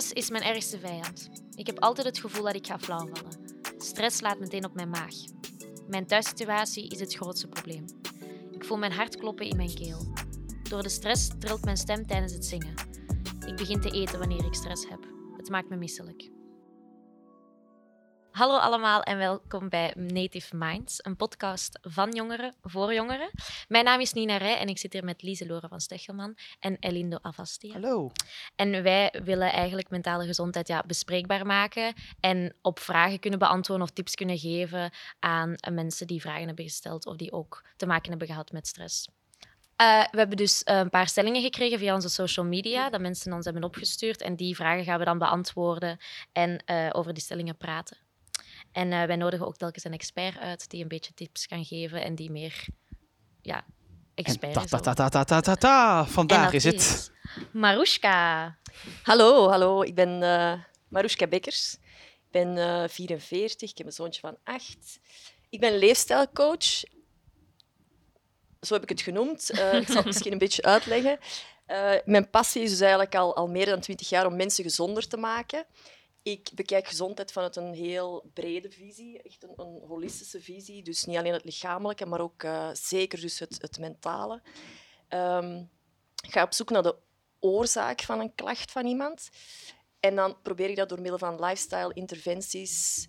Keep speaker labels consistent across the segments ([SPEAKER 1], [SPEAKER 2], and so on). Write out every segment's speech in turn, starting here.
[SPEAKER 1] Stress is mijn ergste vijand. Ik heb altijd het gevoel dat ik ga flauwvallen. Stress slaat meteen op mijn maag. Mijn thuissituatie is het grootste probleem. Ik voel mijn hart kloppen in mijn keel. Door de stress trilt mijn stem tijdens het zingen. Ik begin te eten wanneer ik stress heb. Het maakt me misselijk. Hallo allemaal en welkom bij Native Minds, een podcast van jongeren voor jongeren. Mijn naam is Nina Rij en ik zit hier met Lise-Lore van Stechelman en Elindo Avastia.
[SPEAKER 2] Hallo.
[SPEAKER 1] En wij willen eigenlijk mentale gezondheid ja, bespreekbaar maken en op vragen kunnen beantwoorden of tips kunnen geven aan mensen die vragen hebben gesteld of die ook te maken hebben gehad met stress. Uh, we hebben dus uh, een paar stellingen gekregen via onze social media, dat mensen ons hebben opgestuurd. En die vragen gaan we dan beantwoorden en uh, over die stellingen praten. En wij nodigen ook telkens een expert uit die een beetje tips kan geven en die meer ja, expert
[SPEAKER 2] ta, ta, ta, ta, ta, ta, ta. Vandaag is het...
[SPEAKER 1] Marushka.
[SPEAKER 3] Hallo, hallo. Ik ben Marushka Bekkers. Ik ben 44, ik heb een zoontje van 8. Ik ben leefstijlcoach zo heb ik het genoemd. Uh, ik zal het misschien een beetje uitleggen. Uh, mijn passie is dus eigenlijk al, al meer dan twintig jaar om mensen gezonder te maken. Ik bekijk gezondheid vanuit een heel brede visie, echt een, een holistische visie. Dus niet alleen het lichamelijke, maar ook uh, zeker dus het, het mentale. Um, ga op zoek naar de oorzaak van een klacht van iemand. En dan probeer ik dat door middel van lifestyle interventies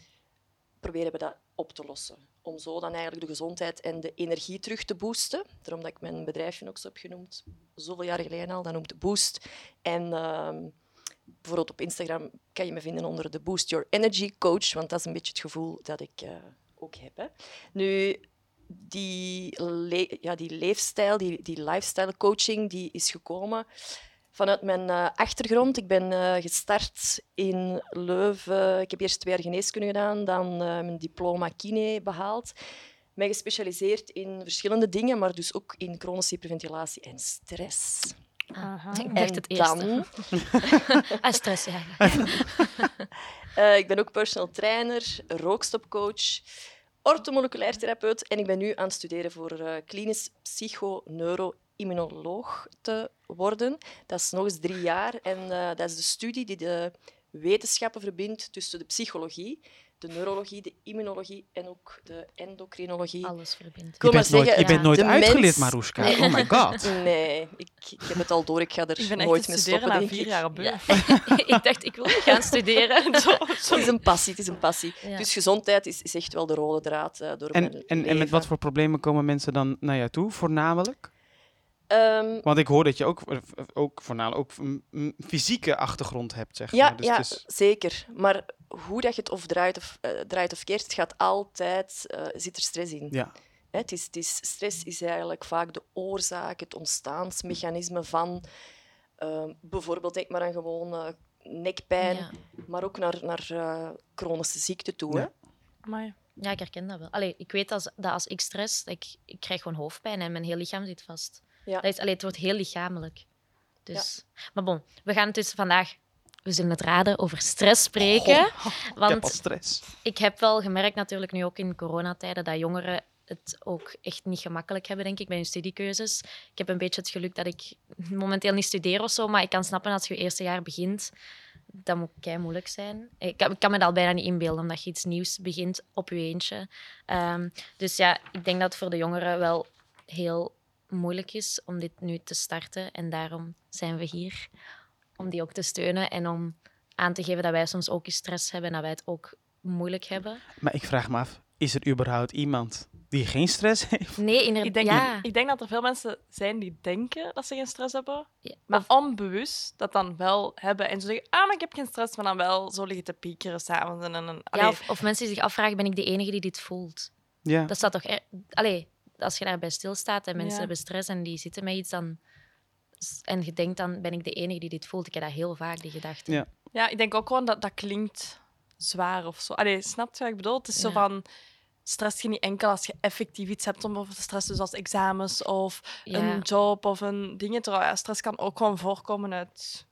[SPEAKER 3] proberen we dat op te lossen om zo dan eigenlijk de gezondheid en de energie terug te boosten. Daarom dat ik mijn bedrijfje ook zo heb genoemd, zoveel jaar geleden al, dat noemt Boost. En uh, bijvoorbeeld op Instagram kan je me vinden onder de Boost Your Energy Coach, want dat is een beetje het gevoel dat ik uh, ook heb. Hè. Nu, die, ja, die leefstijl, die, die lifestyle coaching, die is gekomen vanuit mijn uh, achtergrond. Ik ben uh, gestart in Leuven. Ik heb eerst twee jaar geneeskunde gedaan, dan mijn diploma kine behaald. Mij gespecialiseerd in verschillende dingen, maar dus ook in chronische hyperventilatie en stress.
[SPEAKER 1] Aha. Ik dacht het eerste. Dan... ah, stress, ja.
[SPEAKER 3] ik ben ook personal trainer, rookstopcoach, ortomoleculair therapeut en ik ben nu aan het studeren voor klinisch psychoneuro immunoloog te worden. Dat is nog eens drie jaar. En uh, dat is de studie die de wetenschappen verbindt tussen de psychologie, de neurologie, de immunologie en ook de endocrinologie.
[SPEAKER 1] Alles verbindt.
[SPEAKER 2] Je bent nooit, je bent nooit uitgeleerd, mens... Nee. Oh my god.
[SPEAKER 3] Nee, ik, ik, heb het al door. Ik ga er nooit mee stoppen,
[SPEAKER 4] na vier jaar op ja.
[SPEAKER 1] Ik dacht, ik wil niet gaan studeren. Zo,
[SPEAKER 3] Het is een passie. Het is een passie. Ja. Dus gezondheid is, is, echt wel de rode draad uh, door
[SPEAKER 2] en,
[SPEAKER 3] mijn
[SPEAKER 2] en,
[SPEAKER 3] leven.
[SPEAKER 2] en met wat voor problemen komen mensen dan naar jou toe, voornamelijk?
[SPEAKER 3] Um,
[SPEAKER 2] Want ik hoor dat je ook, ook voornamelijk ook een fysieke achtergrond hebt, zeg
[SPEAKER 3] ja,
[SPEAKER 2] maar. Dus
[SPEAKER 3] ja,
[SPEAKER 2] is...
[SPEAKER 3] zeker. Maar hoe dat je het of draait of, uh, draait of keert, het gaat altijd, uh, zit er stress in.
[SPEAKER 2] Ja.
[SPEAKER 3] Hè, het is, het is, stress is eigenlijk vaak de oorzaak, het ontstaansmechanisme van uh, bijvoorbeeld, denk maar aan gewoon uh, nekpijn, ja. maar ook naar, naar uh, chronische ziekte toe.
[SPEAKER 2] Ja.
[SPEAKER 3] Hè?
[SPEAKER 1] Maar ja, ik herken dat wel. Allee, ik weet als, dat als ik stress, ik, ik krijg gewoon hoofdpijn en mijn hele lichaam zit vast.
[SPEAKER 3] Ja.
[SPEAKER 1] Dat is, allee, het wordt heel lichamelijk. Dus. Ja. Maar bon, we gaan het dus vandaag, we zullen het raden, over stress spreken.
[SPEAKER 2] Oh,
[SPEAKER 1] want
[SPEAKER 2] ik heb stress.
[SPEAKER 1] Ik heb wel gemerkt, natuurlijk nu ook in coronatijden, dat jongeren het ook echt niet gemakkelijk hebben, denk ik, bij hun studiekeuzes. Ik heb een beetje het geluk dat ik momenteel niet studeer of zo, maar ik kan snappen als je je eerste jaar begint, dat moet kei moeilijk zijn. Ik kan, ik kan me dat al bijna niet inbeelden, omdat je iets nieuws begint op je eentje. Um, dus ja, ik denk dat het voor de jongeren wel heel moeilijk is om dit nu te starten. En daarom zijn we hier, om die ook te steunen en om aan te geven dat wij soms ook stress hebben en dat wij het ook moeilijk hebben.
[SPEAKER 2] Maar ik vraag me af, is er überhaupt iemand die geen stress heeft?
[SPEAKER 1] Nee, inderdaad.
[SPEAKER 4] Ik denk,
[SPEAKER 1] ja.
[SPEAKER 4] ik denk dat er veel mensen zijn die denken dat ze geen stress hebben,
[SPEAKER 1] Ja.
[SPEAKER 4] maar
[SPEAKER 1] Of-
[SPEAKER 4] onbewust dat dan wel hebben. En ze zeggen, ah, maar ik heb geen stress, maar dan wel zo liggen te piekeren s'avonds. En, en, en,
[SPEAKER 1] ja, of, of mensen die zich afvragen, ben ik de enige die dit voelt?
[SPEAKER 2] Ja.
[SPEAKER 1] Dat staat toch... Er... Allee, als je daarbij stilstaat en mensen
[SPEAKER 4] Ja.
[SPEAKER 1] hebben stress en die zitten met iets, dan... En je denkt dan, ben ik de enige die dit voelt? Ik heb dat heel vaak, die gedachte.
[SPEAKER 2] Ja.
[SPEAKER 4] Ja, ik denk ook gewoon dat dat klinkt zwaar of zo. Allee, snap je wat ik bedoel? Het is zo van... Stress je niet enkel als je effectief iets hebt om over te stressen, zoals examens of
[SPEAKER 1] Ja.
[SPEAKER 4] een job of een ding. Terwijl ja, stress kan ook gewoon voorkomen uit...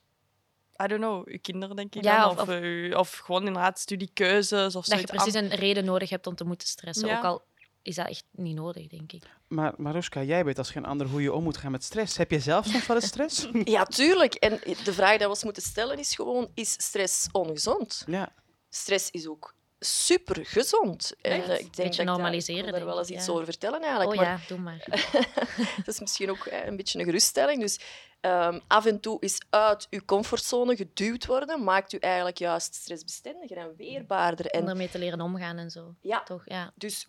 [SPEAKER 4] I don't know, je kinderen, denk ik.
[SPEAKER 1] Ja,
[SPEAKER 4] dan,
[SPEAKER 1] of-
[SPEAKER 4] of, of gewoon inderdaad studiekeuzes of
[SPEAKER 1] Dat je precies een reden nodig hebt om te moeten stressen.
[SPEAKER 4] Ja.
[SPEAKER 1] Ook al is dat echt niet nodig, denk ik.
[SPEAKER 2] Maar Maruska, jij weet als geen ander hoe je om moet gaan met stress. Heb jij zelf soms wel eens stress?
[SPEAKER 3] Ja, tuurlijk. En de vraag die we ons moeten stellen is gewoon, is stress ongezond?
[SPEAKER 2] ja.
[SPEAKER 3] Stress is ook super gezond. En eh, ik denk
[SPEAKER 1] Beetje
[SPEAKER 3] dat
[SPEAKER 1] normaliseren,
[SPEAKER 3] Ik wil daar
[SPEAKER 1] denk
[SPEAKER 3] wel eens
[SPEAKER 1] ik,
[SPEAKER 3] iets
[SPEAKER 1] ja.
[SPEAKER 3] over vertellen eigenlijk.
[SPEAKER 1] Oh
[SPEAKER 3] maar
[SPEAKER 1] ja, doe maar.
[SPEAKER 3] dat is misschien ook eh, een beetje een geruststelling. Dus ehm, af en toe is uit uw comfortzone geduwd worden, maakt u eigenlijk juist stressbestendiger en weerbaarder.
[SPEAKER 1] Om
[SPEAKER 3] En
[SPEAKER 1] ermee te leren omgaan en zo.
[SPEAKER 3] ja,
[SPEAKER 1] Toch? Ja.
[SPEAKER 3] dus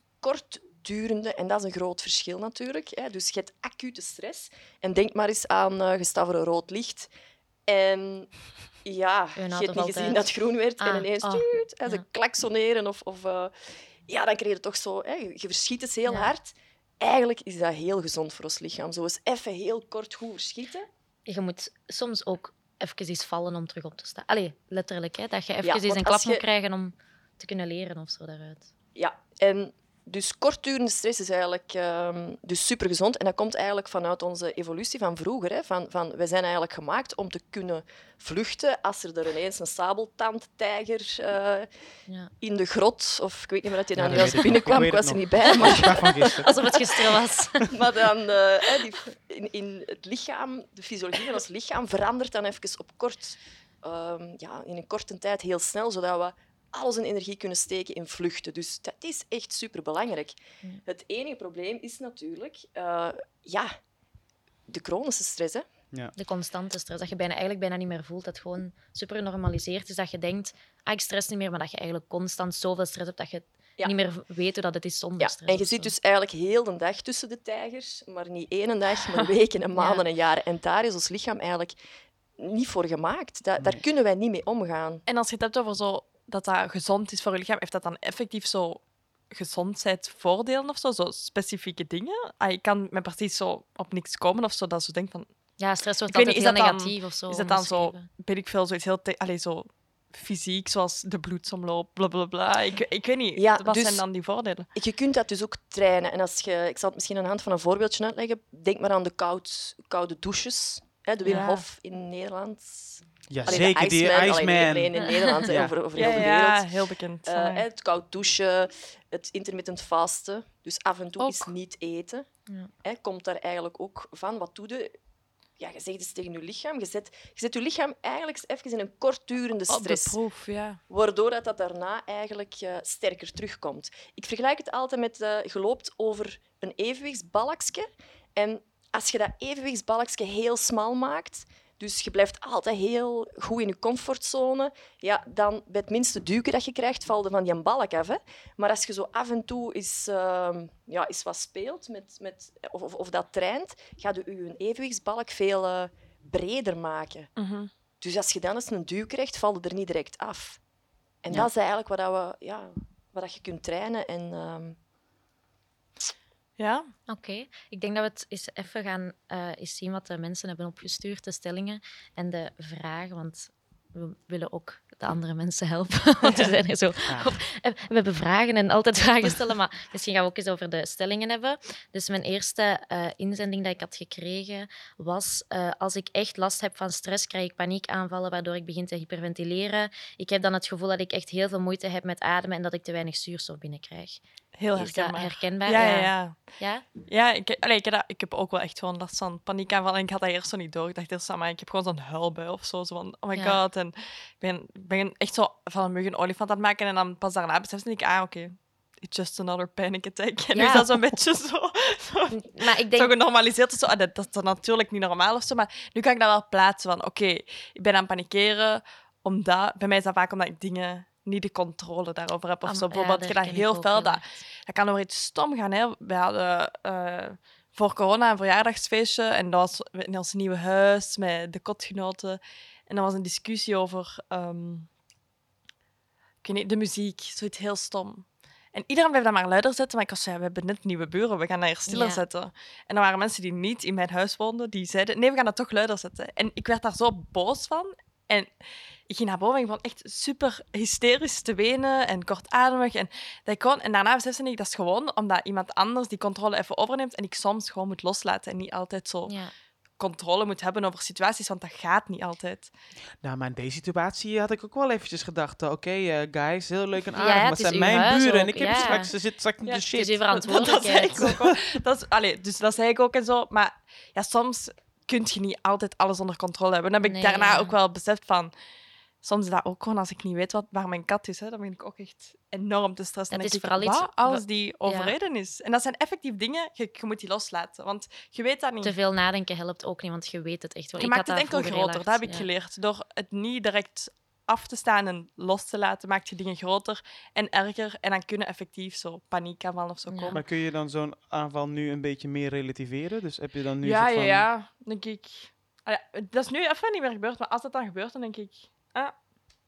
[SPEAKER 3] en dat is een groot verschil natuurlijk. Hè. Dus je hebt acute stress. En denk maar eens aan gestaverde rood licht. En ja, je hebt niet
[SPEAKER 1] valt
[SPEAKER 3] gezien dat het groen werd en
[SPEAKER 1] Ah,
[SPEAKER 3] ineens
[SPEAKER 1] oh,
[SPEAKER 3] tuut, hè, ze klaksoneren. Of, of, eh, ja, dan krijg je toch zo... Hè, je verschiet het heel
[SPEAKER 1] Ja.
[SPEAKER 3] hard. Eigenlijk is dat heel gezond voor ons lichaam. Zo eens even heel kort goed verschieten.
[SPEAKER 1] Je moet soms ook even eens vallen om terug op te staan. Allee, letterlijk, hè, dat je even
[SPEAKER 3] Ja,
[SPEAKER 1] eens een klap moet
[SPEAKER 3] je-
[SPEAKER 1] krijgen om te kunnen leren of zo daaruit.
[SPEAKER 3] Ja, en dus kortdurende stress is eigenlijk ehm, dus supergezond. En dat komt eigenlijk vanuit onze evolutie van vroeger. Hè? Van, van, wij zijn eigenlijk gemaakt om te kunnen vluchten als er, er ineens een sabeltandtijger eh,
[SPEAKER 1] Ja.
[SPEAKER 3] in de grot... Of ik weet niet meer dat hij
[SPEAKER 2] Ja,
[SPEAKER 3] dan juist
[SPEAKER 2] nog.
[SPEAKER 3] binnenkwam.
[SPEAKER 2] Ik
[SPEAKER 3] Ik, was er
[SPEAKER 2] het
[SPEAKER 3] niet bij. Maar.
[SPEAKER 1] Alsof het gisteren was.
[SPEAKER 3] maar dan, eh, hè, die, in, in het lichaam, de fysiologie van ons lichaam verandert dan even op kort... ehm, ja, in een korte tijd heel snel, zodat we al onze energie kunnen steken in vluchten. Dus dat is echt superbelangrijk.
[SPEAKER 1] Ja.
[SPEAKER 3] Het enige probleem is natuurlijk eh, ja, de chronische stress. Hè.
[SPEAKER 1] De constante stress. Dat je bijna, eigenlijk bijna niet meer voelt. Dat het gewoon super genormaliseerd is. Dat je denkt, ah, ik stress niet meer. Maar dat je eigenlijk constant zoveel stress hebt dat je
[SPEAKER 3] Ja.
[SPEAKER 1] niet meer weet hoe dat het is zonder
[SPEAKER 3] Ja,
[SPEAKER 1] stress.
[SPEAKER 3] en je zit dus eigenlijk heel de dag tussen de tijgers, maar niet één dag, maar weken en maanden en jaren. En daar is ons lichaam eigenlijk niet voor gemaakt. Da- daar kunnen wij niet mee omgaan.
[SPEAKER 4] En als je het hebt over zo, dat dat gezond is voor je lichaam, heeft dat dan effectief zo gezondheidsvoordelen of zo? Zo specifieke dingen? Ah, je kan met precies zo op niks komen of zo, dat je denkt van...
[SPEAKER 1] Ja, stress wordt altijd
[SPEAKER 4] niet, is
[SPEAKER 1] heel
[SPEAKER 4] dat dan-
[SPEAKER 1] negatief of zo.
[SPEAKER 4] Is dat dan zo, weet ik veel, zoiets heel... te- Allee, zo fysiek, zoals de bloedsomloop, bla bla bla. Ik, ik weet niet,
[SPEAKER 3] Ja,
[SPEAKER 4] wat
[SPEAKER 3] dus-
[SPEAKER 4] zijn dan die voordelen?
[SPEAKER 3] Je kunt dat dus ook trainen. En als je, ik zal het misschien aan de hand van een voorbeeldje uitleggen. Denk maar aan de koud, koude douches. Hè, de Wim
[SPEAKER 4] Ja.
[SPEAKER 3] Hof in Nederland.
[SPEAKER 2] Ja,
[SPEAKER 3] Allee,
[SPEAKER 2] zeker die
[SPEAKER 3] Iceman. In Nederland,
[SPEAKER 2] Ja.
[SPEAKER 3] over, over
[SPEAKER 4] Ja,
[SPEAKER 3] heel de
[SPEAKER 4] ja,
[SPEAKER 3] wereld.
[SPEAKER 4] heel bekend.
[SPEAKER 3] Eh,
[SPEAKER 4] ja.
[SPEAKER 3] het koud douchen, het intermittent vasten. Dus af en toe
[SPEAKER 4] Ook.
[SPEAKER 3] is niet eten.
[SPEAKER 1] Ja.
[SPEAKER 3] Hè, komt daar eigenlijk ook van. Wat doe je? Ja, je zegt dus tegen je lichaam. Je zet je, zet je lichaam eigenlijk eens even in een kortdurende
[SPEAKER 4] Op de
[SPEAKER 3] stress.
[SPEAKER 4] proef, ja.
[SPEAKER 3] Waardoor dat, dat daarna eigenlijk eh, sterker terugkomt. Ik vergelijk het altijd met eh je loopt over een evenwichtsbalkje. En als je dat evenwichtsbalkje heel smal maakt, dus je blijft altijd heel goed in je comfortzone, ja, dan bij het minste duiken dat je krijgt, valt er van die balk af. Hè. Maar als je zo af en toe eens, ehm, ja, eens wat speelt met, met, of, of, of dat traint, gaat je je evenwichtsbalk veel eh, breder maken.
[SPEAKER 4] Mhm.
[SPEAKER 3] Dus als je dan eens een duw krijgt, valt het er niet direct af. En
[SPEAKER 1] Ja.
[SPEAKER 3] dat is eigenlijk wat, we, ja, wat dat je kunt trainen. En, ehm,
[SPEAKER 4] Ja?
[SPEAKER 1] Oké, ik denk dat we het eens even gaan eh, eens zien wat de mensen hebben opgestuurd, de stellingen en de vragen, want we willen ook de andere mensen helpen. Want we zijn er zo. Eh, We hebben vragen en altijd vragen stellen, maar misschien gaan we ook eens over de stellingen hebben. Dus mijn eerste eh, inzending dat ik had gekregen was: Als ik echt last heb van stress, krijg ik paniekaanvallen waardoor ik begin te hyperventileren. Ik heb dan het gevoel dat ik echt heel veel moeite heb met ademen en dat ik te weinig zuurstof binnenkrijg.
[SPEAKER 4] Heel
[SPEAKER 1] Is dat
[SPEAKER 4] herkenbaar.
[SPEAKER 1] herkenbaar?
[SPEAKER 4] Ja, ja,
[SPEAKER 1] Ja.
[SPEAKER 4] ja. Ik, allee, ik, heb dat- ik heb ook wel echt gewoon last van paniekaanval. En ik had dat eerst zo niet door. Ik dacht eerst, maar ik heb gewoon zo'n huilbui of zo. zo van, oh my
[SPEAKER 1] Ja.
[SPEAKER 4] god. En ik ben, ben echt zo van een mug een olifant aan het maken. En dan pas daarna besefte ik, ah, oké. It's just another panic attack. En nu
[SPEAKER 1] Ja.
[SPEAKER 4] is dat zo'n beetje zo, zo,
[SPEAKER 1] Maar ik
[SPEAKER 4] zo
[SPEAKER 1] denk...
[SPEAKER 4] genormaliseerd. Zo, ah, dat, dat is natuurlijk niet normaal of zo. Maar nu kan ik dat wel plaatsen van, oké, ik ben aan het panikeren. Omdat, bij mij is dat vaak omdat ik dingen niet de controle daarover heb. Of
[SPEAKER 1] Am-
[SPEAKER 4] zo. Bijvoorbeeld,
[SPEAKER 1] dat
[SPEAKER 4] je dat heel
[SPEAKER 1] heel
[SPEAKER 4] Dat, dat kan over iets stom gaan. Hè. We hadden eh, voor corona een verjaardagsfeestje en dat was in ons nieuwe huis met de kotgenoten. En er was een discussie over ehm, ik weet niet, de muziek, zoiets heel stom. En iedereen bleef dat maar luider zetten, maar ik was ja, we hebben net nieuwe buren, we gaan dat hier stiller
[SPEAKER 1] Ja.
[SPEAKER 4] zetten. En er waren mensen die niet in mijn huis woonden, die zeiden, nee, we gaan dat toch luider zetten. En ik werd daar zo boos van. En ik ging naar boven en ik begon echt super hysterisch te wenen en kortademig. En, dat ik kon, en daarna besefte ik, dat is gewoon omdat iemand anders die controle even overneemt en ik soms gewoon moet loslaten en niet altijd zo
[SPEAKER 1] Ja.
[SPEAKER 4] controle moet hebben over situaties, want dat gaat niet altijd.
[SPEAKER 2] Nou, maar in deze situatie had ik ook wel eventjes gedacht, eh, oké eh, guys, heel leuk en
[SPEAKER 1] Ja,
[SPEAKER 2] aardig, maar
[SPEAKER 1] het
[SPEAKER 2] zijn mijn buren en ik heb
[SPEAKER 1] ja.
[SPEAKER 2] straks, ze zit straks in
[SPEAKER 4] Ja,
[SPEAKER 2] de shit.
[SPEAKER 1] Het is
[SPEAKER 4] Dat zei
[SPEAKER 1] verantwoordelijkheid.
[SPEAKER 4] ik ook. hoor. Dat is, allee, dus dat zei ik ook en zo. Maar ja, soms kun je niet altijd alles onder controle hebben. Dan heb ik
[SPEAKER 1] Nee,
[SPEAKER 4] daarna
[SPEAKER 1] ja.
[SPEAKER 4] ook wel beseft van... Soms is dat ook gewoon als ik niet weet wat, waar mijn kat is. Hè, dan ben ik ook echt enorm te stressen.
[SPEAKER 1] Het
[SPEAKER 4] Dan
[SPEAKER 1] is
[SPEAKER 4] ik,
[SPEAKER 1] vooral iets
[SPEAKER 4] wat als die overreden is? En dat zijn effectief dingen, je, je moet die loslaten. Want je weet dat niet.
[SPEAKER 1] Te veel nadenken helpt ook niet, want je weet het echt wel.
[SPEAKER 4] Je
[SPEAKER 1] Ik
[SPEAKER 4] maakt het
[SPEAKER 1] dat
[SPEAKER 4] enkel groter, dat heb ik
[SPEAKER 1] ja.
[SPEAKER 4] geleerd. Door het niet direct af te staan en los te laten, maakt je dingen groter en erger. En dan kunnen effectief zo paniekaanvallen of zo
[SPEAKER 1] Ja.
[SPEAKER 4] komen.
[SPEAKER 2] Maar kun je dan zo'n aanval nu een beetje meer relativeren? Dus heb je dan nu
[SPEAKER 4] ja,
[SPEAKER 2] soort
[SPEAKER 4] ja,
[SPEAKER 2] van...
[SPEAKER 4] ja, denk ik. Ah ja, dat is nu even niet meer gebeurd, maar als dat dan gebeurt, dan denk ik... Ah,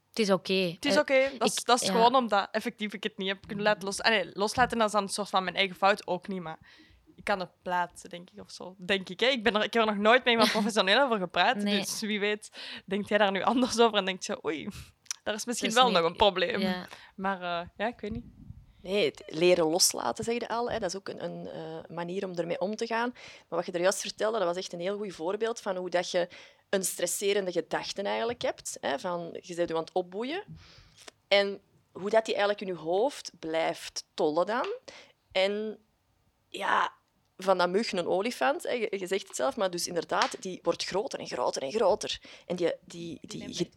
[SPEAKER 1] Het is oké.
[SPEAKER 4] het is
[SPEAKER 1] Eh,
[SPEAKER 4] oké. Dat is,
[SPEAKER 1] ik-
[SPEAKER 4] dat is
[SPEAKER 1] ja.
[SPEAKER 4] gewoon omdat effectief ik het niet heb kunnen laten los... Allee, loslaten dat is dan een soort van mijn eigen fout ook niet, maar... Ik kan het plaatsen, denk ik, of zo. Denk ik, hè. Ik, ben er, ik heb er nog nooit met iemand professioneel over gepraat.
[SPEAKER 1] Nee.
[SPEAKER 4] Dus wie weet, denkt jij daar nu anders over en denkt je, oei, daar is misschien
[SPEAKER 1] Dus
[SPEAKER 4] wel
[SPEAKER 1] niet-
[SPEAKER 4] nog een probleem.
[SPEAKER 1] Ja.
[SPEAKER 4] Maar eh, ja, ik weet niet.
[SPEAKER 3] Nee, het leren loslaten, zeg je al. Hè. Dat is ook een, een eh, manier om ermee om te gaan. Maar wat je er juist vertelde, dat was echt een heel goed voorbeeld van hoe dat je een stresserende gedachte eigenlijk hebt. Hè, van, je bent je aan het opboeien. En hoe dat die eigenlijk in je hoofd blijft tollen dan. En ja, van dat mug een olifant, hè, je, je zegt het zelf, maar dus inderdaad, die wordt groter en groter en groter. En die, die, die,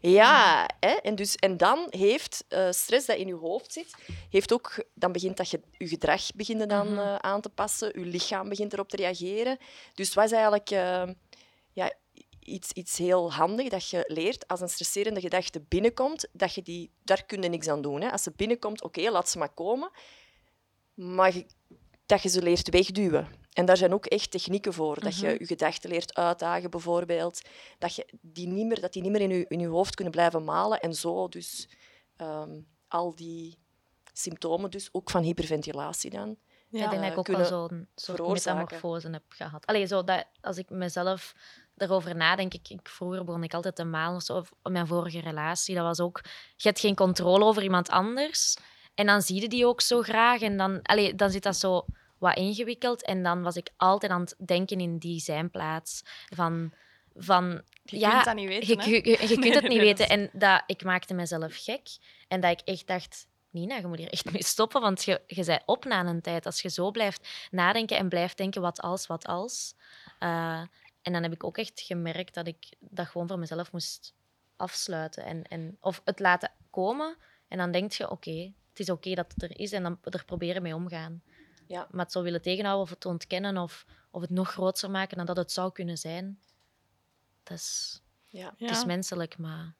[SPEAKER 3] ja, hè? En, dus, en dan heeft eh, stress dat in je hoofd zit, heeft ook, dan begint dat je, je gedrag begint dan
[SPEAKER 1] Mhm.
[SPEAKER 3] eh, aan te passen, je lichaam begint erop te reageren. Dus het was eigenlijk eh, ja, iets, iets heel handig dat je leert als een stresserende gedachte binnenkomt, dat je die, daar kun je niks aan doen. Hè. Als ze binnenkomt, oké, laat ze maar komen. Maar je- dat je ze leert wegduwen. En daar zijn ook echt technieken voor. Dat je
[SPEAKER 4] Mhm.
[SPEAKER 3] je gedachten leert uitdagen, bijvoorbeeld. Dat, je die niet meer, dat die niet meer in je, in je hoofd kunnen blijven malen. En zo dus ehm, al die symptomen, dus ook van hyperventilatie dan.
[SPEAKER 1] ik denk dat ik ook wel zo'n soort metamorfose heb gehad. Allee, zo dat, als ik mezelf erover nadenk, ik, ik, vroeger begon ik altijd te malen of zo, of mijn vorige relatie, dat was ook, je hebt geen controle over iemand anders. En dan zie je die ook zo graag en dan, allee, dan zit dat zo wat ingewikkeld. En dan was ik altijd aan het denken in die zijn plaats. Van, van
[SPEAKER 4] Je
[SPEAKER 1] ja,
[SPEAKER 4] kunt dat niet weten,
[SPEAKER 1] je, je, je kunt
[SPEAKER 4] Nee,
[SPEAKER 1] het niet
[SPEAKER 4] nee,
[SPEAKER 1] weten. En dat, ik maakte mezelf gek. En dat ik echt dacht, Nina, je moet hier echt mee stoppen. Want je, je bent op na een tijd. Als je zo blijft nadenken en blijft denken, wat als, wat als. Eh, en dan heb ik ook echt gemerkt dat ik dat gewoon voor mezelf moest afsluiten. En, en, of het laten komen. En dan denk je, oké, het is oké dat het er is. En dan er proberen mee omgaan.
[SPEAKER 3] Ja.
[SPEAKER 1] Maar het zo willen tegenhouden of het ontkennen of, of het nog groter maken dan dat het zou kunnen zijn. Dat is,
[SPEAKER 3] Ja.
[SPEAKER 1] het is menselijk, maar...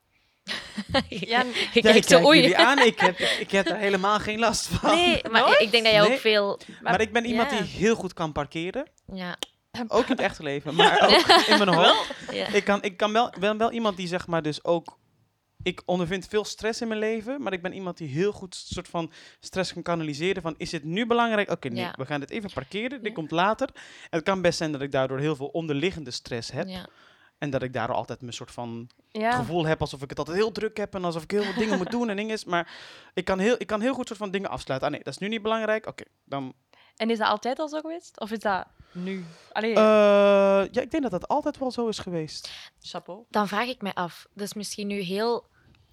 [SPEAKER 4] Ja,
[SPEAKER 1] ik zo,
[SPEAKER 2] kijk
[SPEAKER 1] oei.
[SPEAKER 2] jullie aan. Ik heb, ik heb daar helemaal geen last van.
[SPEAKER 1] Nee, maar
[SPEAKER 4] Nooit?
[SPEAKER 1] ik denk dat jij
[SPEAKER 2] Nee.
[SPEAKER 1] ook veel...
[SPEAKER 2] Maar ik ben iemand
[SPEAKER 1] ja.
[SPEAKER 2] die heel goed kan parkeren.
[SPEAKER 1] Ja,
[SPEAKER 2] Ook in het echte leven, maar ook in mijn hoofd.
[SPEAKER 1] ja.
[SPEAKER 2] Ik, kan, ik kan wel, ben wel iemand die zeg maar dus ook... Ik ondervind veel stress in mijn leven, maar ik ben iemand die heel goed soort van stress kan kanaliseren. Van, is het nu belangrijk? Oké, nee,
[SPEAKER 1] Ja.
[SPEAKER 2] we gaan dit even parkeren. Dit
[SPEAKER 1] Ja.
[SPEAKER 2] komt later. En het kan best zijn dat ik daardoor heel veel onderliggende stress heb.
[SPEAKER 1] ja.
[SPEAKER 2] En dat ik daardoor altijd mijn soort van
[SPEAKER 4] ja.
[SPEAKER 2] gevoel heb alsof ik het altijd heel druk heb en alsof ik heel veel dingen moet doen en dingen is. Maar ik kan heel, ik kan heel goed soort van dingen afsluiten. Ah nee, dat is nu niet belangrijk. Oké, dan.
[SPEAKER 4] En is dat altijd al zo geweest? Of is dat nu? Allee,
[SPEAKER 2] Eh, ja, ik denk dat dat altijd wel zo is geweest.
[SPEAKER 4] chapeau.
[SPEAKER 1] Dan vraag ik mij af, dat is misschien nu heel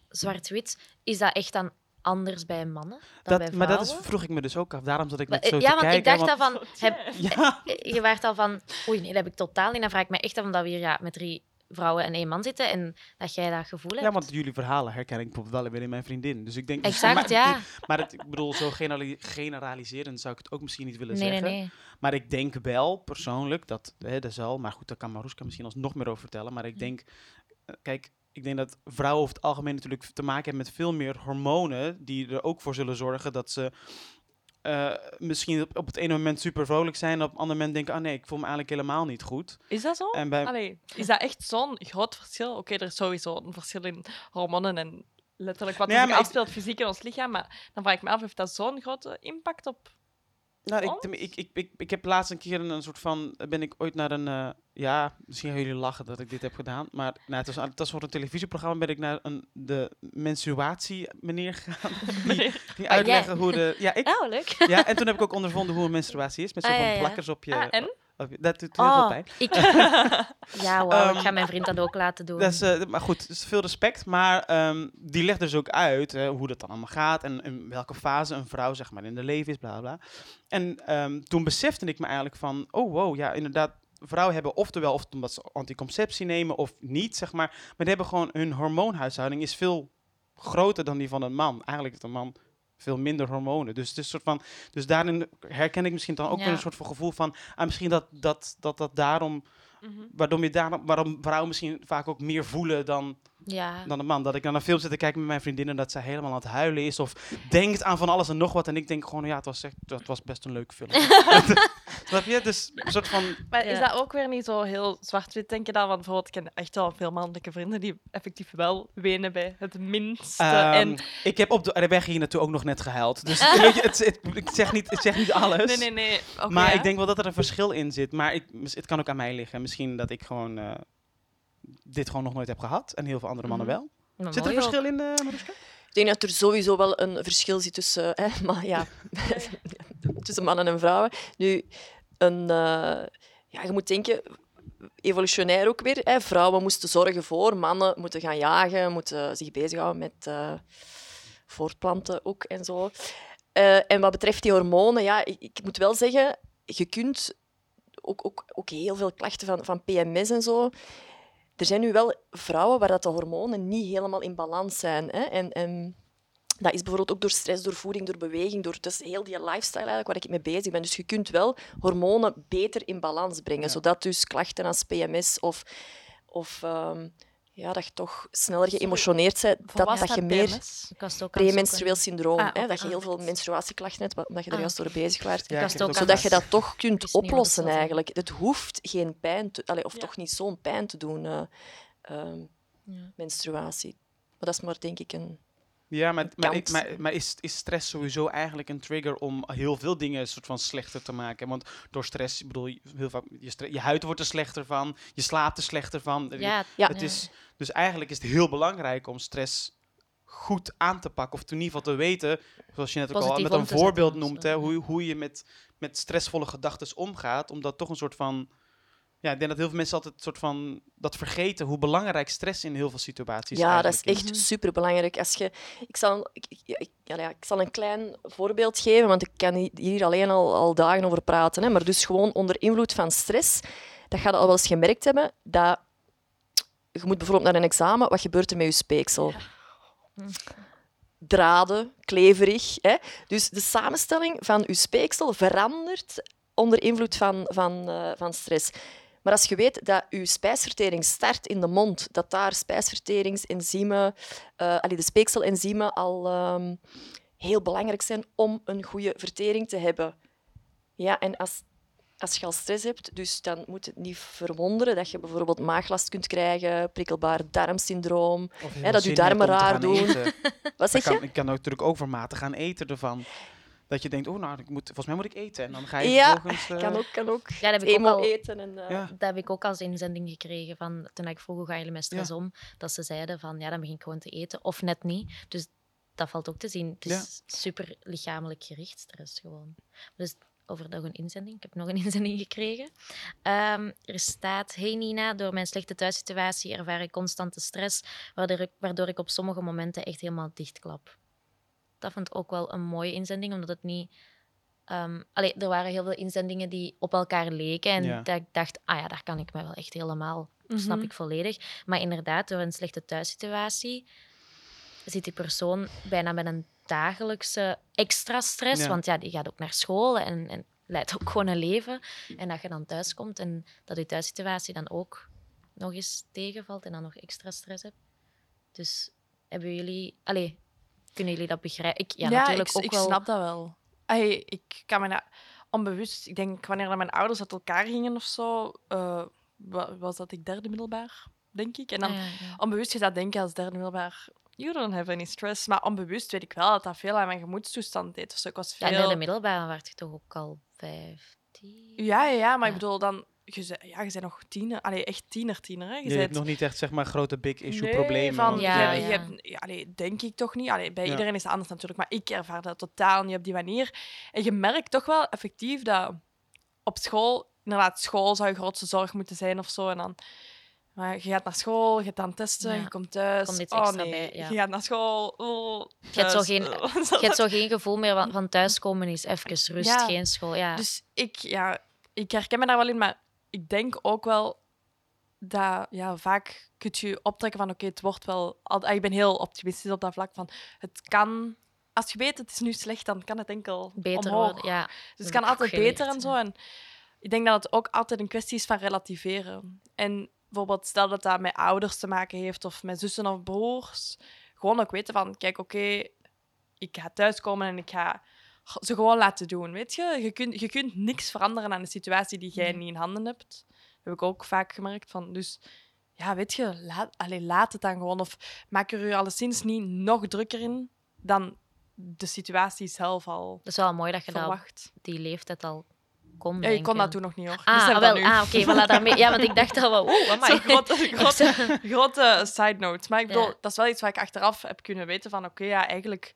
[SPEAKER 1] zwart-wit, is dat echt dan anders bij mannen dan bij
[SPEAKER 2] Dat, maar dat is, vroeg ik me dus ook af. Daarom zat ik
[SPEAKER 1] Maar,
[SPEAKER 2] net zo
[SPEAKER 1] eh, ja,
[SPEAKER 2] te
[SPEAKER 1] want ik dacht
[SPEAKER 2] want-
[SPEAKER 1] dan van... Heb,
[SPEAKER 2] Ja,
[SPEAKER 1] je waart al van... Oei, nee, dat heb ik totaal niet. Dan vraag ik me echt af omdat we hier ja, met drie vrouwen en één man zitten en dat jij dat gevoel hebt.
[SPEAKER 2] ja, want jullie verhalen herken ik bijvoorbeeld wel weer in mijn vriendin. Dus ik denk...
[SPEAKER 1] Exact,
[SPEAKER 2] maar,
[SPEAKER 1] ja.
[SPEAKER 2] Maar het, ik bedoel, zo generali- generaliserend zou ik het ook misschien niet willen
[SPEAKER 1] Nee, nee,
[SPEAKER 2] zeggen.
[SPEAKER 1] nee.
[SPEAKER 2] Maar ik denk wel persoonlijk dat, hè, dat zal, maar goed, daar kan Maroeska misschien als nog meer over vertellen. Maar ik denk, eh, kijk, ik denk dat vrouwen over het algemeen natuurlijk te maken hebben met veel meer hormonen, die er ook voor zullen zorgen dat ze eh, misschien op, op het ene moment super vrolijk zijn, en op het andere moment denken, ah nee, ik voel me eigenlijk helemaal niet goed.
[SPEAKER 4] Is dat zo?
[SPEAKER 2] En bij,
[SPEAKER 4] Allee, is dat echt zo'n groot verschil? Oké, er is sowieso een verschil in hormonen en letterlijk wat
[SPEAKER 2] Nee,
[SPEAKER 4] er zich
[SPEAKER 2] ik-
[SPEAKER 4] afspeelt fysiek in ons lichaam. Maar dan vraag ik me af, heeft dat zo'n grote impact op...
[SPEAKER 2] Nou, ik, ik, ik, ik, ik heb laatst een keer een, een soort van. Ben ik ooit naar een. eh, ja, misschien gaan jullie lachen dat ik dit heb gedaan. Maar nou, het, was, het was voor een televisieprogramma. Ben ik naar een, de menstruatie meneer gegaan. Die ging uitleggen hoe de. Ja, ik,
[SPEAKER 1] Oh, leuk.
[SPEAKER 2] ja, en toen heb ik ook ondervonden hoe een menstruatie is. Met
[SPEAKER 1] Ah,
[SPEAKER 2] zo'n
[SPEAKER 1] ja, ja.
[SPEAKER 2] plakkers op je.
[SPEAKER 4] Ah, en?
[SPEAKER 2] Dat doet heel veel
[SPEAKER 4] Oh.
[SPEAKER 2] pijn.
[SPEAKER 1] Ik, ja, ik
[SPEAKER 2] Ehm,
[SPEAKER 1] ga mijn vriend dat ook laten doen.
[SPEAKER 2] Dat is, eh, maar goed, dus veel respect. Maar ehm, die legt dus ook uit hoe dat dan allemaal gaat en in welke fase een vrouw zeg maar in de leven is, bla bla. En ehm, toen besefte ik me eigenlijk van, oh wow, ja inderdaad, vrouwen hebben oftewel of omdat ze anticonceptie nemen of niet, zeg maar. Maar die hebben gewoon, hun hormoonhuishouding is veel groter dan die van een man. Eigenlijk heeft een man veel minder hormonen. Dus, het is soort van, dus daarin herken ik misschien dan ook
[SPEAKER 1] Ja.
[SPEAKER 2] weer een soort van gevoel van, ah, misschien dat dat, dat, dat daarom,
[SPEAKER 4] Mhm.
[SPEAKER 2] waardoor, je daarom, waarom vrouwen misschien vaak ook meer voelen dan,
[SPEAKER 1] ja,
[SPEAKER 2] dan een man. Dat ik dan een film zit te kijken met mijn vriendinnen dat zij helemaal aan het huilen is of denkt aan van alles en nog wat. En ik denk gewoon, ja, het was, echt, was best een leuk film. Snap je? Dus een soort van,
[SPEAKER 4] Maar is dat ook weer niet zo heel zwart-wit, denk je dan? Want bijvoorbeeld, ik ken echt wel veel mannelijke vrienden die effectief wel wenen bij het minste.
[SPEAKER 2] ehm,
[SPEAKER 4] en...
[SPEAKER 2] ik heb op de weg hier naartoe ook nog net gehuild. Dus weet je, het, het- ik, zeg niet, ik zeg niet alles.
[SPEAKER 4] Nee, nee, nee. Oké,
[SPEAKER 2] maar
[SPEAKER 4] ja.
[SPEAKER 2] ik denk wel dat er een verschil in zit. Maar ik, het kan ook aan mij liggen. Misschien dat ik gewoon eh, dit gewoon nog nooit heb gehad. En heel veel andere mannen
[SPEAKER 4] Mhm.
[SPEAKER 2] wel. Zit er een
[SPEAKER 1] ook.
[SPEAKER 2] verschil in, eh Mariska?
[SPEAKER 3] Ik denk dat er sowieso wel een verschil zit tussen, hè, maar ja, tussen mannen en vrouwen. Nu, een, eh, ja, je moet denken, evolutionair ook weer. Hè, vrouwen moesten zorgen voor, mannen moeten gaan jagen, moeten zich bezighouden met eh, voortplanten ook en zo. En wat betreft die hormonen, ja, ik, ik moet wel zeggen, je kunt ook, ook, ook heel veel klachten van, van PMS en zo. Er zijn nu wel vrouwen waar dat de hormonen niet helemaal in balans zijn. Hè? En, en dat is bijvoorbeeld ook door stress, door voeding, door beweging, door dus heel die lifestyle eigenlijk waar ik mee bezig ben. Dus je kunt wel hormonen beter in balans brengen,
[SPEAKER 2] Ja.
[SPEAKER 3] zodat dus klachten als PMS of, of ehm, ja, dat je toch sneller geëmotioneerd bent, dat,
[SPEAKER 4] wat
[SPEAKER 3] dat je meer premenstrueel syndroom,
[SPEAKER 4] Ah,
[SPEAKER 3] hè, dat je heel
[SPEAKER 4] Ah.
[SPEAKER 3] veel menstruatieklachten hebt, omdat je er
[SPEAKER 1] Ah.
[SPEAKER 3] juist door bezig was.
[SPEAKER 2] Ja,
[SPEAKER 3] Zodat je dat toch kunt oplossen eigenlijk. Het hoeft geen pijn te... Allee, of
[SPEAKER 4] Ja.
[SPEAKER 3] toch niet zo'n pijn te doen, eh, ehm,
[SPEAKER 1] Ja.
[SPEAKER 3] menstruatie. Maar dat is maar, denk ik, een...
[SPEAKER 2] Ja, maar, maar, ik, maar, maar is, is stress sowieso eigenlijk een trigger om heel veel dingen een soort van slechter te maken? Want door stress, ik bedoel, je- heel vaak, je, je huid wordt er slechter van, je slaapt er slechter van.
[SPEAKER 1] Ja,
[SPEAKER 3] Ja.
[SPEAKER 2] Het is, dus eigenlijk is het heel belangrijk om stress goed aan te pakken. Of in ieder geval te weten, zoals je net ook al met
[SPEAKER 1] om
[SPEAKER 2] een voorbeeld
[SPEAKER 1] zetten,
[SPEAKER 2] noemt,
[SPEAKER 1] zo.
[SPEAKER 2] hè, hoe, hoe je met, met stressvolle gedachten omgaat. Omdat toch een soort van... Ja, ik denk dat heel veel mensen altijd soort van dat vergeten hoe belangrijk stress in heel veel situaties
[SPEAKER 3] Ja, dat is echt superbelangrijk. Als je, ik, zal, ik, ik, ja, ja, ik zal een klein voorbeeld geven, want ik kan hi- hier alleen al, al dagen over praten. Hè. Maar dus gewoon onder invloed van stress, dat ga je al wel eens gemerkt hebben, dat je moet bijvoorbeeld naar een examen, wat gebeurt er met je speeksel? Draden, kleverig. Hè? Dus de samenstelling van je speeksel verandert onder invloed van, van, eh, van stress. Maar als je weet dat je spijsvertering start in de mond, dat daar spijsverteringsenzymen, eh allee, de speekselenzymen al ehm, heel belangrijk zijn om een goede vertering te hebben. Ja, en als, als je al stress hebt, dus dan moet het niet verwonderen dat je bijvoorbeeld maaglast kunt krijgen, prikkelbaar darmsyndroom. Hè, dat uw darmen raar doen. Wat zeg
[SPEAKER 2] kan,
[SPEAKER 3] je?
[SPEAKER 2] ik kan natuurlijk ook vermatig gaan eten ervan. Dat je denkt, oh nou, ik moet, volgens mij moet ik eten. En dan ga je
[SPEAKER 3] Ja,
[SPEAKER 2] vervolgens... eh,
[SPEAKER 3] Kan ook, kan ook.
[SPEAKER 1] Ja, dat heb ik ook al-
[SPEAKER 3] eten. En, eh,
[SPEAKER 2] Ja.
[SPEAKER 1] Dat heb ik ook als inzending gekregen van toen ik vroeg hoe ga jullie met stress om, dat ze zeiden van ja, dan begin ik gewoon te eten of net niet. Dus dat valt ook te zien. Het
[SPEAKER 2] Ja.
[SPEAKER 1] is super lichamelijk gericht stress gewoon. Dus over nog een inzending. Ik heb nog een inzending gekregen. Ehm, er staat: Hey Nina, door mijn slechte thuissituatie ervaar ik constante stress, waardoor ik, waardoor ik op sommige momenten echt helemaal dichtklap. Dat vond ik ook wel een mooie inzending, omdat het niet. ehm allee, er waren heel veel inzendingen die op elkaar leken. En
[SPEAKER 2] Ja.
[SPEAKER 1] dat ik dacht, ah ja, daar kan ik me wel echt helemaal, snap
[SPEAKER 4] Mhm.
[SPEAKER 1] ik volledig. Maar inderdaad, door een slechte thuissituatie zit die persoon bijna met een dagelijkse extra stress.
[SPEAKER 2] Ja.
[SPEAKER 1] Want ja, die gaat ook naar school en, en leidt ook gewoon een leven. En dat je dan thuis komt en dat je thuissituatie dan ook nog eens tegenvalt en dan nog extra stress hebt. Dus hebben jullie... Allee, kunnen jullie dat begrijpen? Ik, ja, natuurlijk
[SPEAKER 4] ik,
[SPEAKER 1] ook
[SPEAKER 4] ik
[SPEAKER 1] wel...
[SPEAKER 4] snap dat wel. Ay, ik kan me na- onbewust, ik denk wanneer mijn ouders uit elkaar gingen of zo, eh, wa- was dat ik derde middelbaar, denk ik. En dan
[SPEAKER 1] Ah, ja, ja.
[SPEAKER 4] onbewust je dat denken als derde middelbaar, you don't have any stress. Maar onbewust weet ik wel dat dat veel aan mijn gemoedstoestand deed. Dus ik was
[SPEAKER 1] Ja,
[SPEAKER 4] veel...
[SPEAKER 1] in de middelbare werd je toch ook al 15?
[SPEAKER 4] Ja, ja, ja, maar ik
[SPEAKER 1] Ja.
[SPEAKER 4] bedoel dan... Je ja, je bent nog tiener. Allee, echt tiener, tiener. Hè. Je
[SPEAKER 2] Je hebt nog niet echt, zeg maar, grote big issue
[SPEAKER 4] Nee,
[SPEAKER 2] problemen.
[SPEAKER 4] Van,
[SPEAKER 1] Ja,
[SPEAKER 4] je,
[SPEAKER 1] ja.
[SPEAKER 4] je hebt, ja, allee, denk ik toch niet. Allee, bij
[SPEAKER 2] Ja.
[SPEAKER 4] iedereen is het anders natuurlijk, maar ik ervaar dat totaal niet op die manier. En je merkt toch wel effectief dat op school inderdaad, school zou je grootste zorg moeten zijn of zo. En dan, maar je gaat naar school, je gaat dan testen,
[SPEAKER 1] Ja.
[SPEAKER 4] je komt thuis.
[SPEAKER 1] Komt iets
[SPEAKER 4] oh nee,
[SPEAKER 1] bij, ja.
[SPEAKER 4] je gaat naar school. Oh,
[SPEAKER 1] Je hebt zo geen- Je hebt zo geen gevoel meer van, van thuiskomen is even rust,
[SPEAKER 4] Ja.
[SPEAKER 1] geen school. Ja.
[SPEAKER 4] Dus ik, ja, ik herken me daar wel in, maar ik denk ook wel dat ja, vaak kun je optrekken van oké, het wordt wel... al- ah, Ik ben heel optimistisch op dat vlak van het kan... Als je weet het is nu slecht, dan kan het enkel
[SPEAKER 1] Beter
[SPEAKER 4] omhoog.
[SPEAKER 1] worden, ja.
[SPEAKER 4] Dus het kan altijd
[SPEAKER 1] geleerd,
[SPEAKER 4] beter en zo.
[SPEAKER 1] ja.
[SPEAKER 4] En ik denk dat het ook altijd een kwestie is van relativeren. En bijvoorbeeld, stel dat dat met ouders te maken heeft of met zussen of broers. Gewoon ook weten van, kijk, oké, ik ga thuiskomen en ik ga ze gewoon laten doen. Weet je, je kunt, je kunt niks veranderen aan een situatie die jij niet in handen hebt. Dat heb ik ook vaak gemerkt. Van, dus ja, weet je, laat, allee, laat het dan gewoon. Of maak er je alleszins niet nog drukker in dan de situatie zelf al
[SPEAKER 1] Dat is wel mooi dat je dat
[SPEAKER 4] verwacht.
[SPEAKER 1] die leeftijd al kon
[SPEAKER 4] Ja, ik kon dat toen nog niet hoor.
[SPEAKER 1] Ah,
[SPEAKER 4] Besef
[SPEAKER 1] ah,
[SPEAKER 4] dat
[SPEAKER 1] wel, ah oké, voilà, daarmee. Ja, want ik dacht al wel, oeh, amai.
[SPEAKER 4] Zo'n grote, grote, grote side note. Maar ik bedoel,
[SPEAKER 1] Ja.
[SPEAKER 4] dat is wel iets waar ik achteraf heb kunnen weten van oké, ja, eigenlijk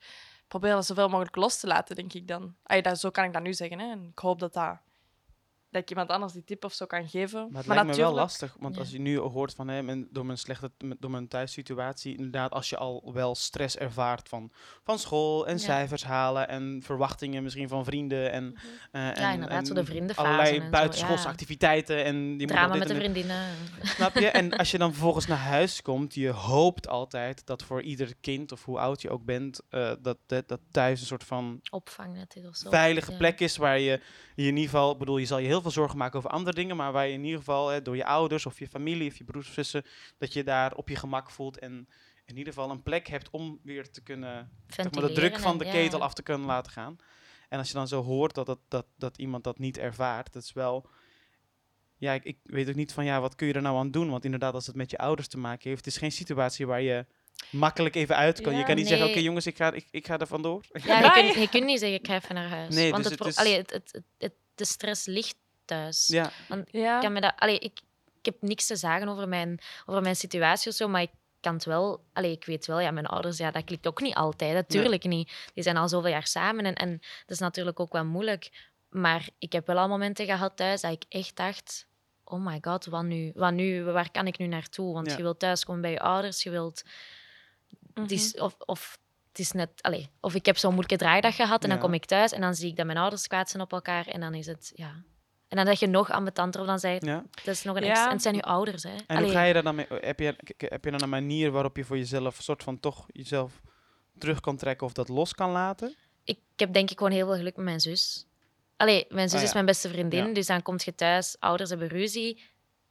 [SPEAKER 4] probeer dat zoveel mogelijk los te laten, denk ik dan. Ay, dat, zo kan ik dat nu zeggen. Hè. En ik hoop dat, dat, dat ik iemand anders die tip of zo kan geven.
[SPEAKER 2] Maar het lijkt me wel
[SPEAKER 4] natuurlijk-
[SPEAKER 2] lastig, want
[SPEAKER 1] Ja.
[SPEAKER 2] als je nu hoort van hè, mijn- door mijn slechte, met- door mijn thuissituatie, inderdaad, als je al wel stress ervaart van, van school en
[SPEAKER 1] Ja.
[SPEAKER 2] cijfers halen en verwachtingen misschien van vrienden en, eh, en
[SPEAKER 1] inderdaad, zo de
[SPEAKER 2] en
[SPEAKER 1] vriendenfase
[SPEAKER 2] allerlei
[SPEAKER 1] en zo,
[SPEAKER 2] buitenschoolse
[SPEAKER 1] ja.
[SPEAKER 2] activiteiten en die moet
[SPEAKER 1] Drama met de vriendinnen.
[SPEAKER 2] Snap je? En als je dan vervolgens naar huis komt, je hoopt altijd dat voor ieder kind of hoe oud je ook bent, eh, dat, dat, dat thuis een soort van
[SPEAKER 1] Opvang net is of zo.
[SPEAKER 2] veilige
[SPEAKER 1] Ja.
[SPEAKER 2] plek is waar je je in ieder geval, bedoel, je zal je heel veel zorgen maken over andere dingen, maar waar je in ieder geval hè, door je ouders of je familie of je broers of zussen, dat je daar op je gemak voelt en in ieder geval een plek hebt om weer te kunnen, zeg maar, de druk van de
[SPEAKER 1] ja.
[SPEAKER 2] ketel af te kunnen laten gaan. En als je dan zo hoort dat, dat, dat, dat iemand dat niet ervaart, dat is wel... Ja, ik, ik weet ook niet van, ja, wat kun je er nou aan doen? Want inderdaad, als het met je ouders te maken heeft, het is geen situatie waar je makkelijk even uit kan. je kan niet zeggen, oké jongens, ik ga, ik, ik ga er vandoor.
[SPEAKER 1] Ja, je kunt, je kunt niet zeggen, ik ga even naar huis.
[SPEAKER 2] Nee,
[SPEAKER 1] Want
[SPEAKER 2] dus
[SPEAKER 1] het,
[SPEAKER 2] het
[SPEAKER 1] pro-
[SPEAKER 2] is-
[SPEAKER 1] allee, het, het, het, het- de stress ligt thuis.
[SPEAKER 2] ja,
[SPEAKER 4] Ja.
[SPEAKER 1] Ik, kan me dat, allee, ik, ik heb niks te zeggen over mijn, over mijn situatie of zo, maar ik kan het wel... Allee, ik weet wel, ja, mijn ouders, ja, dat klikt ook niet altijd. Natuurlijk niet. Die zijn al zoveel jaar samen en, en dat is natuurlijk ook wel moeilijk. Maar ik heb wel al momenten gehad thuis dat ik echt dacht... Oh my god, wat nu? Wat nu? Waar kan ik nu naartoe? Want
[SPEAKER 2] Ja.
[SPEAKER 1] je wilt thuiskomen bij je ouders, je wilt... Het is,
[SPEAKER 4] Mhm.
[SPEAKER 1] of, of het is net... Allee, of ik heb zo'n moeilijke draaidag gehad en dan kom ik thuis en dan zie ik dat mijn ouders kwaad zijn op elkaar en dan is het... Ja. En dan dat je nog ambetanter of dan je,
[SPEAKER 2] ja.
[SPEAKER 1] dat is nog een
[SPEAKER 4] Ja.
[SPEAKER 1] extra... En het zijn je ouders, hè.
[SPEAKER 2] En
[SPEAKER 1] Allee,
[SPEAKER 2] hoe ga je daar dan mee? Heb je, heb je dan een manier waarop je voor jezelf soort van toch jezelf terug kan trekken of dat los kan laten?
[SPEAKER 1] ik, ik heb denk ik gewoon heel veel geluk met mijn zus. Allee, mijn zus
[SPEAKER 2] Ah, ja.
[SPEAKER 1] is mijn beste vriendin,
[SPEAKER 2] Ja.
[SPEAKER 1] dus dan kom je thuis, ouders hebben ruzie.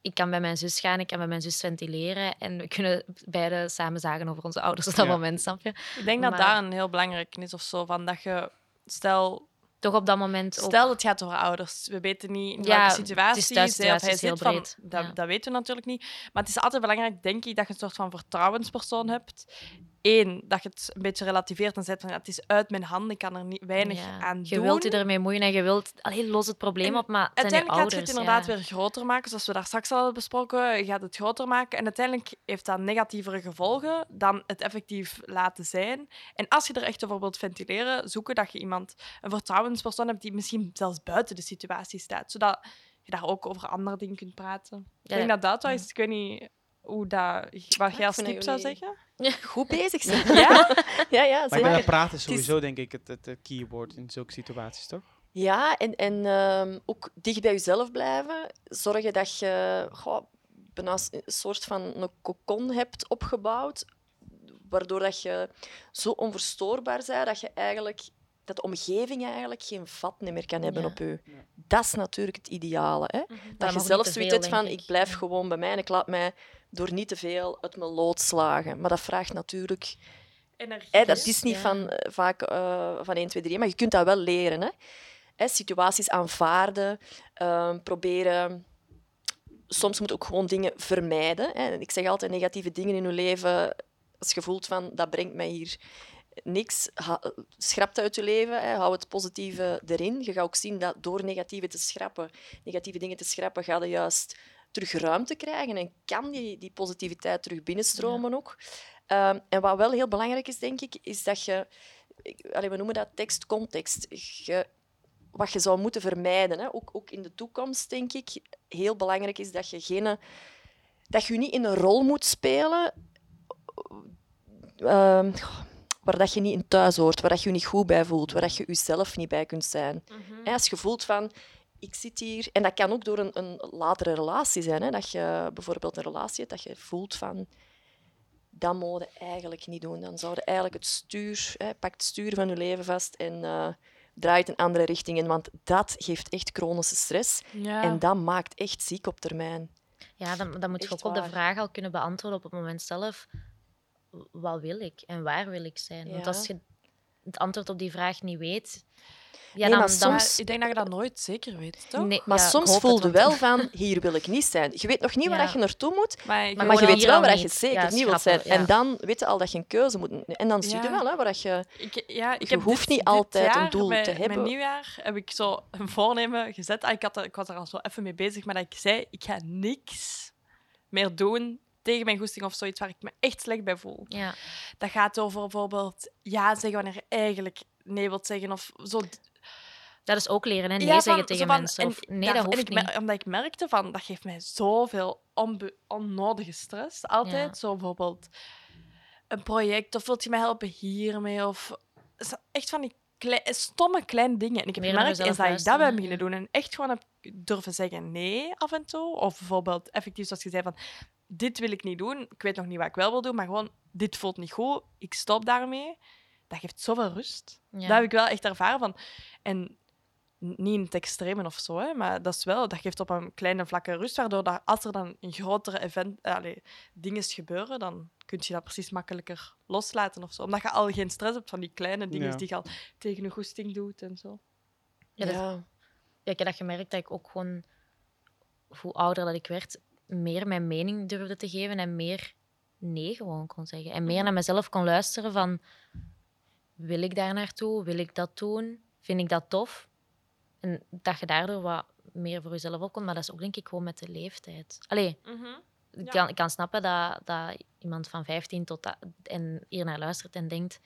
[SPEAKER 1] Ik kan bij mijn zus gaan, ik kan bij mijn zus ventileren en we kunnen beide samen zagen over onze ouders op dat
[SPEAKER 2] Ja.
[SPEAKER 1] moment, snap je?
[SPEAKER 4] Ik denk dat
[SPEAKER 1] Maar-
[SPEAKER 4] daar een heel belangrijk is of zo. Van dat je, stel,
[SPEAKER 1] Toch op dat moment ook...
[SPEAKER 4] stel het gaat over ouders. We weten niet in
[SPEAKER 1] Ja,
[SPEAKER 4] welke
[SPEAKER 1] het is
[SPEAKER 4] situatie
[SPEAKER 1] thuis-
[SPEAKER 4] zij of
[SPEAKER 1] situatie
[SPEAKER 4] hij
[SPEAKER 1] is heel
[SPEAKER 4] zit. Van, dat,
[SPEAKER 1] ja.
[SPEAKER 4] dat weten we natuurlijk niet. Maar het is altijd belangrijk, denk ik, dat je een soort van vertrouwenspersoon hebt. Eén, dat je het een beetje relativeert en zegt van ja, het is uit mijn handen, ik kan er niet, weinig
[SPEAKER 1] Ja.
[SPEAKER 4] aan
[SPEAKER 1] Je
[SPEAKER 4] doen.
[SPEAKER 1] wilt je ermee moeien en je wilt... Allee, los het probleem
[SPEAKER 4] En
[SPEAKER 1] op, maar het je
[SPEAKER 4] Uiteindelijk gaat je
[SPEAKER 1] ouders.
[SPEAKER 4] het inderdaad
[SPEAKER 1] ja.
[SPEAKER 4] weer groter maken, zoals we daar straks al hadden besproken. Je gaat het groter maken en uiteindelijk heeft dat negatievere gevolgen dan het effectief laten zijn. En als je er echt over wilt ventileren, zoeken dat je iemand, een vertrouwenspersoon hebt die misschien zelfs buiten de situatie staat, zodat je daar ook over andere dingen kunt praten. ik denk dat dat wel is, ik weet niet hoe dat, wat jij als tip zou zeggen.
[SPEAKER 3] Goed bezig zijn.
[SPEAKER 4] Ja?
[SPEAKER 3] ja, ja,
[SPEAKER 2] Maar ik dat praten is
[SPEAKER 3] Het is-
[SPEAKER 2] sowieso, denk ik, het, het, het keyword in zulke situaties, toch?
[SPEAKER 3] Ja, en, en ehm, ook dicht bij jezelf blijven. Zorgen dat je goh, een soort van een cocon hebt opgebouwd, waardoor dat je zo onverstoorbaar bent dat je eigenlijk dat de omgeving eigenlijk geen vat meer kan hebben
[SPEAKER 1] Ja.
[SPEAKER 3] op je.
[SPEAKER 2] Ja.
[SPEAKER 3] Dat is natuurlijk het ideale. Hè?
[SPEAKER 1] Dat
[SPEAKER 3] Dat je zelf zoiets hebt van,
[SPEAKER 1] denk
[SPEAKER 3] ik blijf gewoon bij mij en ik laat mij door niet te veel uit mijn lood slagen. Maar dat vraagt natuurlijk
[SPEAKER 4] Energie.
[SPEAKER 3] Hè, dat is niet
[SPEAKER 1] Ja.
[SPEAKER 3] van, eh, vaak eh, van 1, 2, 3, maar je kunt dat wel leren. Hè. Hè, situaties aanvaarden, ehm, proberen. Soms moet ook gewoon dingen vermijden. Hè. Ik zeg altijd negatieve dingen in je leven. Als je voelt van dat brengt mij hier niks, ha- schrap dat uit je leven. Hè. Hou het positieve erin. Je gaat ook zien dat door negatieve te schrappen, negatieve dingen te schrappen, ga je juist terug ruimte krijgen en kan die, die positiviteit terug binnenstromen ook. Ehm, en wat wel heel belangrijk is, denk ik, is dat je... ik- allee, we noemen dat tekst-context. Wat je zou moeten vermijden, hè, ook, ook in de toekomst, denk ik, heel belangrijk is dat je geen... Dat je niet in een rol moet spelen ehm, waar dat je niet in thuis hoort, waar dat je je niet goed bij voelt, waar dat je jezelf niet bij kunt zijn. Hè, Als je voelt van, ik zit hier... En dat kan ook door een, een latere relatie zijn. Hè, dat je bijvoorbeeld een relatie hebt, dat je voelt van... Dat moet je eigenlijk niet doen. Dan zou je eigenlijk het stuur... Hè, pak het stuur van je leven vast en eh draai het een andere richting in. Want dat geeft echt chronische stress.
[SPEAKER 4] Ja.
[SPEAKER 3] En dat maakt echt ziek op termijn.
[SPEAKER 1] Ja, dan, dan moet je
[SPEAKER 3] Echt
[SPEAKER 1] ook op de vraag al kunnen beantwoorden op het moment zelf. Wat wil ik en waar wil ik zijn? Want als je het antwoord op die vraag niet weet... Ja,
[SPEAKER 3] Nee,
[SPEAKER 1] dan,
[SPEAKER 3] maar
[SPEAKER 1] dan-
[SPEAKER 4] Maar
[SPEAKER 3] soms-
[SPEAKER 4] ik denk dat je dat nooit zeker weet, toch?
[SPEAKER 1] Nee,
[SPEAKER 3] Maar
[SPEAKER 1] ja,
[SPEAKER 3] soms voel je wel van, hier wil ik niet zijn. Je weet nog niet waar
[SPEAKER 1] Ja.
[SPEAKER 3] dat je naartoe moet,
[SPEAKER 4] Maar, ik
[SPEAKER 1] Maar
[SPEAKER 3] maar je weet wel waar je zeker
[SPEAKER 1] Ja,
[SPEAKER 3] niet wilt zijn. En dan weet je al dat je een keuze moet... En dan zie je
[SPEAKER 4] Ja.
[SPEAKER 3] wel hè, waar dat je...
[SPEAKER 4] Ik, ja, ik
[SPEAKER 3] Je
[SPEAKER 4] heb
[SPEAKER 3] hoeft
[SPEAKER 4] dit-
[SPEAKER 3] niet
[SPEAKER 4] dit
[SPEAKER 3] altijd een doel
[SPEAKER 4] bij,
[SPEAKER 3] te hebben.
[SPEAKER 4] Mijn nieuwjaar heb ik zo een voornemen gezet. Ah, Ik, had, ik was er al zo even mee bezig, maar dat ik zei, ik ga niks meer doen tegen mijn goesting of zoiets waar ik me echt slecht bij voel.
[SPEAKER 1] Ja,
[SPEAKER 4] Dat gaat over bijvoorbeeld ja zeggen wanneer je eigenlijk nee wilt zeggen of zo.
[SPEAKER 1] dat is ook leren, hè? Nee
[SPEAKER 4] Ja,
[SPEAKER 1] zeggen tegen
[SPEAKER 4] van-
[SPEAKER 1] mensen.
[SPEAKER 4] en
[SPEAKER 1] Of, nee,
[SPEAKER 4] daar-
[SPEAKER 1] dat hoeft niet.
[SPEAKER 4] mer- omdat ik merkte van, dat geeft mij zoveel onnodige stress. Altijd.
[SPEAKER 1] Ja.
[SPEAKER 4] Zo bijvoorbeeld een project, of wilt je mij helpen hiermee? Of echt van die klei- stomme kleine dingen. En ik heb
[SPEAKER 1] Meer
[SPEAKER 4] gemerkt eens dat ik dat ben beginnen doen en echt gewoon heb durven zeggen nee af en toe. Of bijvoorbeeld effectief zoals je zei van, dit wil ik niet doen. Ik weet nog niet wat ik wel wil doen, maar gewoon, dit voelt niet goed. Ik stop daarmee. Dat geeft zoveel rust.
[SPEAKER 1] Ja.
[SPEAKER 4] Dat heb ik wel echt ervaren van. En niet in het extreme of zo, hè, maar dat is wel, dat geeft op een kleine vlakke rust, waardoor dat als er dan een grotere event, eh, allee, dingen gebeuren, dan kun je dat precies makkelijker loslaten of zo. Omdat je al geen stress hebt van die kleine dingen
[SPEAKER 2] Ja.
[SPEAKER 4] die je al tegen je goesting doet en zo.
[SPEAKER 1] Ja, dat-
[SPEAKER 3] Ja.
[SPEAKER 1] Ja, ik heb dat gemerkt dat ik ook gewoon, hoe ouder dat ik werd, meer mijn mening durfde te geven en meer nee gewoon kon zeggen. En meer naar mezelf kon luisteren van, wil ik daar naartoe? Wil ik dat doen? Vind ik dat tof? En dat je daardoor wat meer voor jezelf opkomt, maar dat is ook denk ik gewoon met de leeftijd. Allee, ik
[SPEAKER 4] Ja.
[SPEAKER 1] kan, ik kan snappen dat, dat iemand van 15 tot dat, en hier naar luistert en denkt,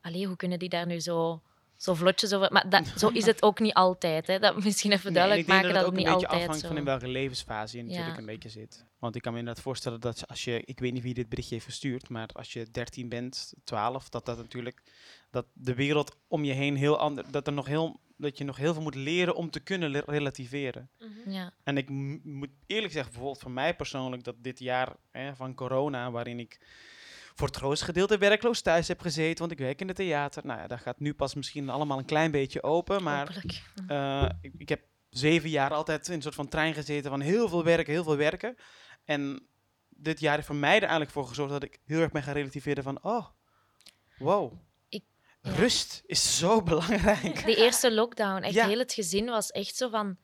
[SPEAKER 1] allee, hoe kunnen die daar nu zo, zo vlotjes over... Maar dat, zo is het ook niet altijd. Hè. Dat misschien even
[SPEAKER 2] Nee,
[SPEAKER 1] duidelijk
[SPEAKER 2] ik denk
[SPEAKER 1] maken dat,
[SPEAKER 2] het
[SPEAKER 1] het
[SPEAKER 2] ook
[SPEAKER 1] niet
[SPEAKER 2] een beetje
[SPEAKER 1] altijd
[SPEAKER 2] afhangt
[SPEAKER 1] zo...
[SPEAKER 2] van in welke levensfase je natuurlijk
[SPEAKER 1] Ja.
[SPEAKER 2] een beetje zit. Want ik kan me inderdaad voorstellen dat als je, ik weet niet wie dit berichtje heeft verstuurd, maar als je 13 bent, 12, dat dat natuurlijk, dat de wereld om je heen heel ander, dat er nog heel, dat je nog heel veel moet leren om te kunnen le- relativeren.
[SPEAKER 1] Ja,
[SPEAKER 2] En ik m- moet eerlijk zeggen, bijvoorbeeld voor mij persoonlijk, dat dit jaar hè, van corona, waarin ik voor het grootste gedeelte werkloos thuis heb gezeten, want ik werk in het theater. Nou ja, dat gaat nu pas misschien allemaal een klein beetje open, maar eh, ik, ik heb zeven jaar altijd in een soort van trein gezeten van heel veel werken, heel veel werken. En dit jaar heeft voor mij er eigenlijk voor gezorgd dat ik heel erg ben gaan relativeren van, oh, wow,
[SPEAKER 1] Ik- ja.
[SPEAKER 2] rust is zo belangrijk.
[SPEAKER 1] Die eerste lockdown, echt
[SPEAKER 2] Ja.
[SPEAKER 1] heel het gezin was echt zo van...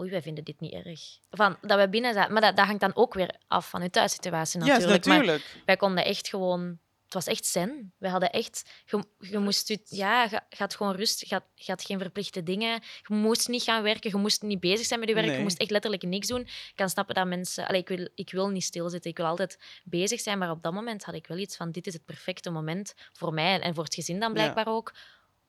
[SPEAKER 1] Oei, wij vinden dit niet erg. Van, dat we binnen zaten. Maar dat, dat hangt dan ook weer af van je thuissituatie
[SPEAKER 2] Ja,
[SPEAKER 1] natuurlijk. Maar
[SPEAKER 2] natuurlijk.
[SPEAKER 1] wij konden echt gewoon... Het was echt zen. We hadden echt... Je, je moest... je- Ja, je, je had gewoon rust. Je had, je had geen verplichte dingen. Je moest niet gaan werken. Je moest niet bezig zijn met je werk.
[SPEAKER 2] Nee.
[SPEAKER 1] Je moest echt letterlijk niks doen. Ik kan snappen dat mensen... Allee, ik, wil, ik wil niet stilzitten. Ik wil altijd bezig zijn. Maar op dat moment had ik wel iets van... Dit is het perfecte moment voor mij. En voor het gezin dan
[SPEAKER 2] Ja.
[SPEAKER 1] blijkbaar ook.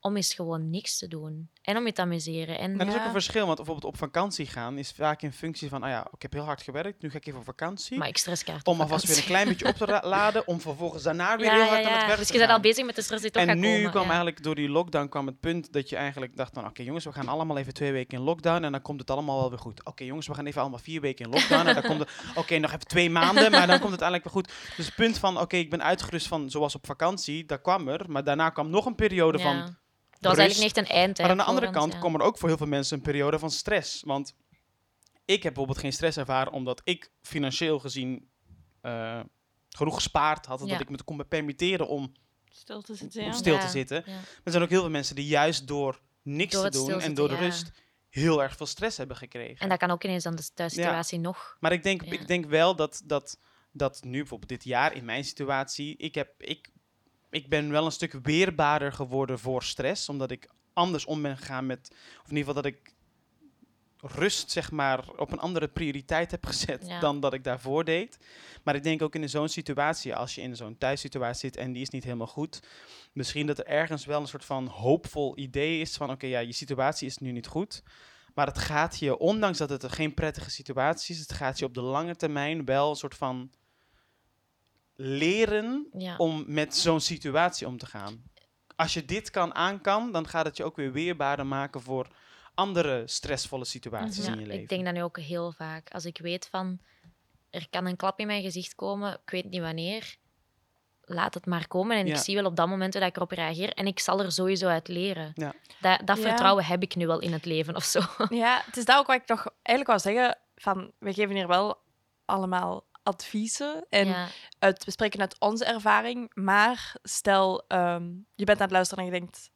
[SPEAKER 1] Om eens gewoon niks te doen. En om je te amuseren. En
[SPEAKER 2] dat is ook een verschil, want bijvoorbeeld op vakantie gaan is vaak in functie van, ah ja, ik heb heel hard gewerkt, nu ga ik even op vakantie.
[SPEAKER 1] Maar ik stresskaart
[SPEAKER 2] om alvast weer een klein beetje op te laden, om vervolgens daarna weer
[SPEAKER 1] Ja,
[SPEAKER 2] heel
[SPEAKER 1] ja,
[SPEAKER 2] hard aan het werk
[SPEAKER 1] Dus
[SPEAKER 2] te
[SPEAKER 1] je bent al bezig met de stress die toch
[SPEAKER 2] En
[SPEAKER 1] gaat
[SPEAKER 2] nu
[SPEAKER 1] komen.
[SPEAKER 2] kwam
[SPEAKER 1] ja.
[SPEAKER 2] eigenlijk door die lockdown kwam het punt dat je eigenlijk dacht van oké jongens, we gaan allemaal even twee weken in lockdown en dan komt het allemaal wel weer goed. Oké jongens, we gaan even allemaal vier weken in lockdown en dan komt het oké nog even twee maanden, maar dan komt het uiteindelijk weer goed. Dus het punt van oké, ik ben uitgerust van zoals op vakantie, dat kwam er, maar daarna kwam nog een periode van
[SPEAKER 1] was
[SPEAKER 2] rust.
[SPEAKER 1] eigenlijk niet echt een eind.
[SPEAKER 2] maar aan de andere kant
[SPEAKER 1] ja.
[SPEAKER 2] kwam er ook voor heel veel mensen een periode van stress. Want ik heb bijvoorbeeld geen stress ervaren omdat ik financieel gezien eh, genoeg gespaard had.
[SPEAKER 1] Ja.
[SPEAKER 2] Dat ik me kon permitteren om
[SPEAKER 4] Stil te zitten,
[SPEAKER 2] op
[SPEAKER 4] ja.
[SPEAKER 2] stil
[SPEAKER 1] Ja,
[SPEAKER 2] te zitten.
[SPEAKER 1] ja.
[SPEAKER 2] Er zijn ook heel veel mensen die juist door niks
[SPEAKER 1] Door
[SPEAKER 2] te doen en door de
[SPEAKER 1] ja.
[SPEAKER 2] rust heel erg veel stress hebben gekregen.
[SPEAKER 1] En dat kan ook ineens aan de thuissituatie nog.
[SPEAKER 2] Maar ik denk,
[SPEAKER 1] Ja.
[SPEAKER 2] ik denk wel dat, dat, dat nu bijvoorbeeld dit jaar in mijn situatie, ik, heb, ik, ik ben wel een stuk weerbaarder geworden voor stress, omdat ik anders om ben gegaan met, of in ieder geval dat ik rust, zeg maar, op een andere prioriteit heb gezet
[SPEAKER 1] Ja.
[SPEAKER 2] dan dat ik daarvoor deed. Maar ik denk ook in zo'n situatie, als je in zo'n thuissituatie zit en die is niet helemaal goed, misschien dat er ergens wel een soort van hoopvol idee is van, oké, ja, je situatie is nu niet goed. Maar het gaat je, ondanks dat het een geen prettige situatie is, het gaat je op de lange termijn wel een soort van leren
[SPEAKER 1] Ja.
[SPEAKER 2] om met zo'n situatie om te gaan. Als je dit kan aan kan, dan gaat het je ook weer weerbaarder maken voor andere stressvolle situaties
[SPEAKER 1] Ja,
[SPEAKER 2] in je leven.
[SPEAKER 1] ik denk dat nu ook heel vaak. Als ik weet van, er kan een klap in mijn gezicht komen, ik weet niet wanneer, laat het maar komen. En
[SPEAKER 2] Ja.
[SPEAKER 1] ik zie wel op dat moment hoe dat ik erop reageer. En ik zal er sowieso uit leren.
[SPEAKER 2] Ja.
[SPEAKER 1] Dat, dat
[SPEAKER 4] Ja.
[SPEAKER 1] vertrouwen heb ik nu wel in het leven of zo.
[SPEAKER 4] Ja, het is dat ook wat ik nog eigenlijk wou zeggen. Van, we geven hier wel allemaal adviezen. En
[SPEAKER 1] ja.
[SPEAKER 4] uit, we spreken uit onze ervaring. Maar stel, ehm, je bent aan het luisteren en je denkt...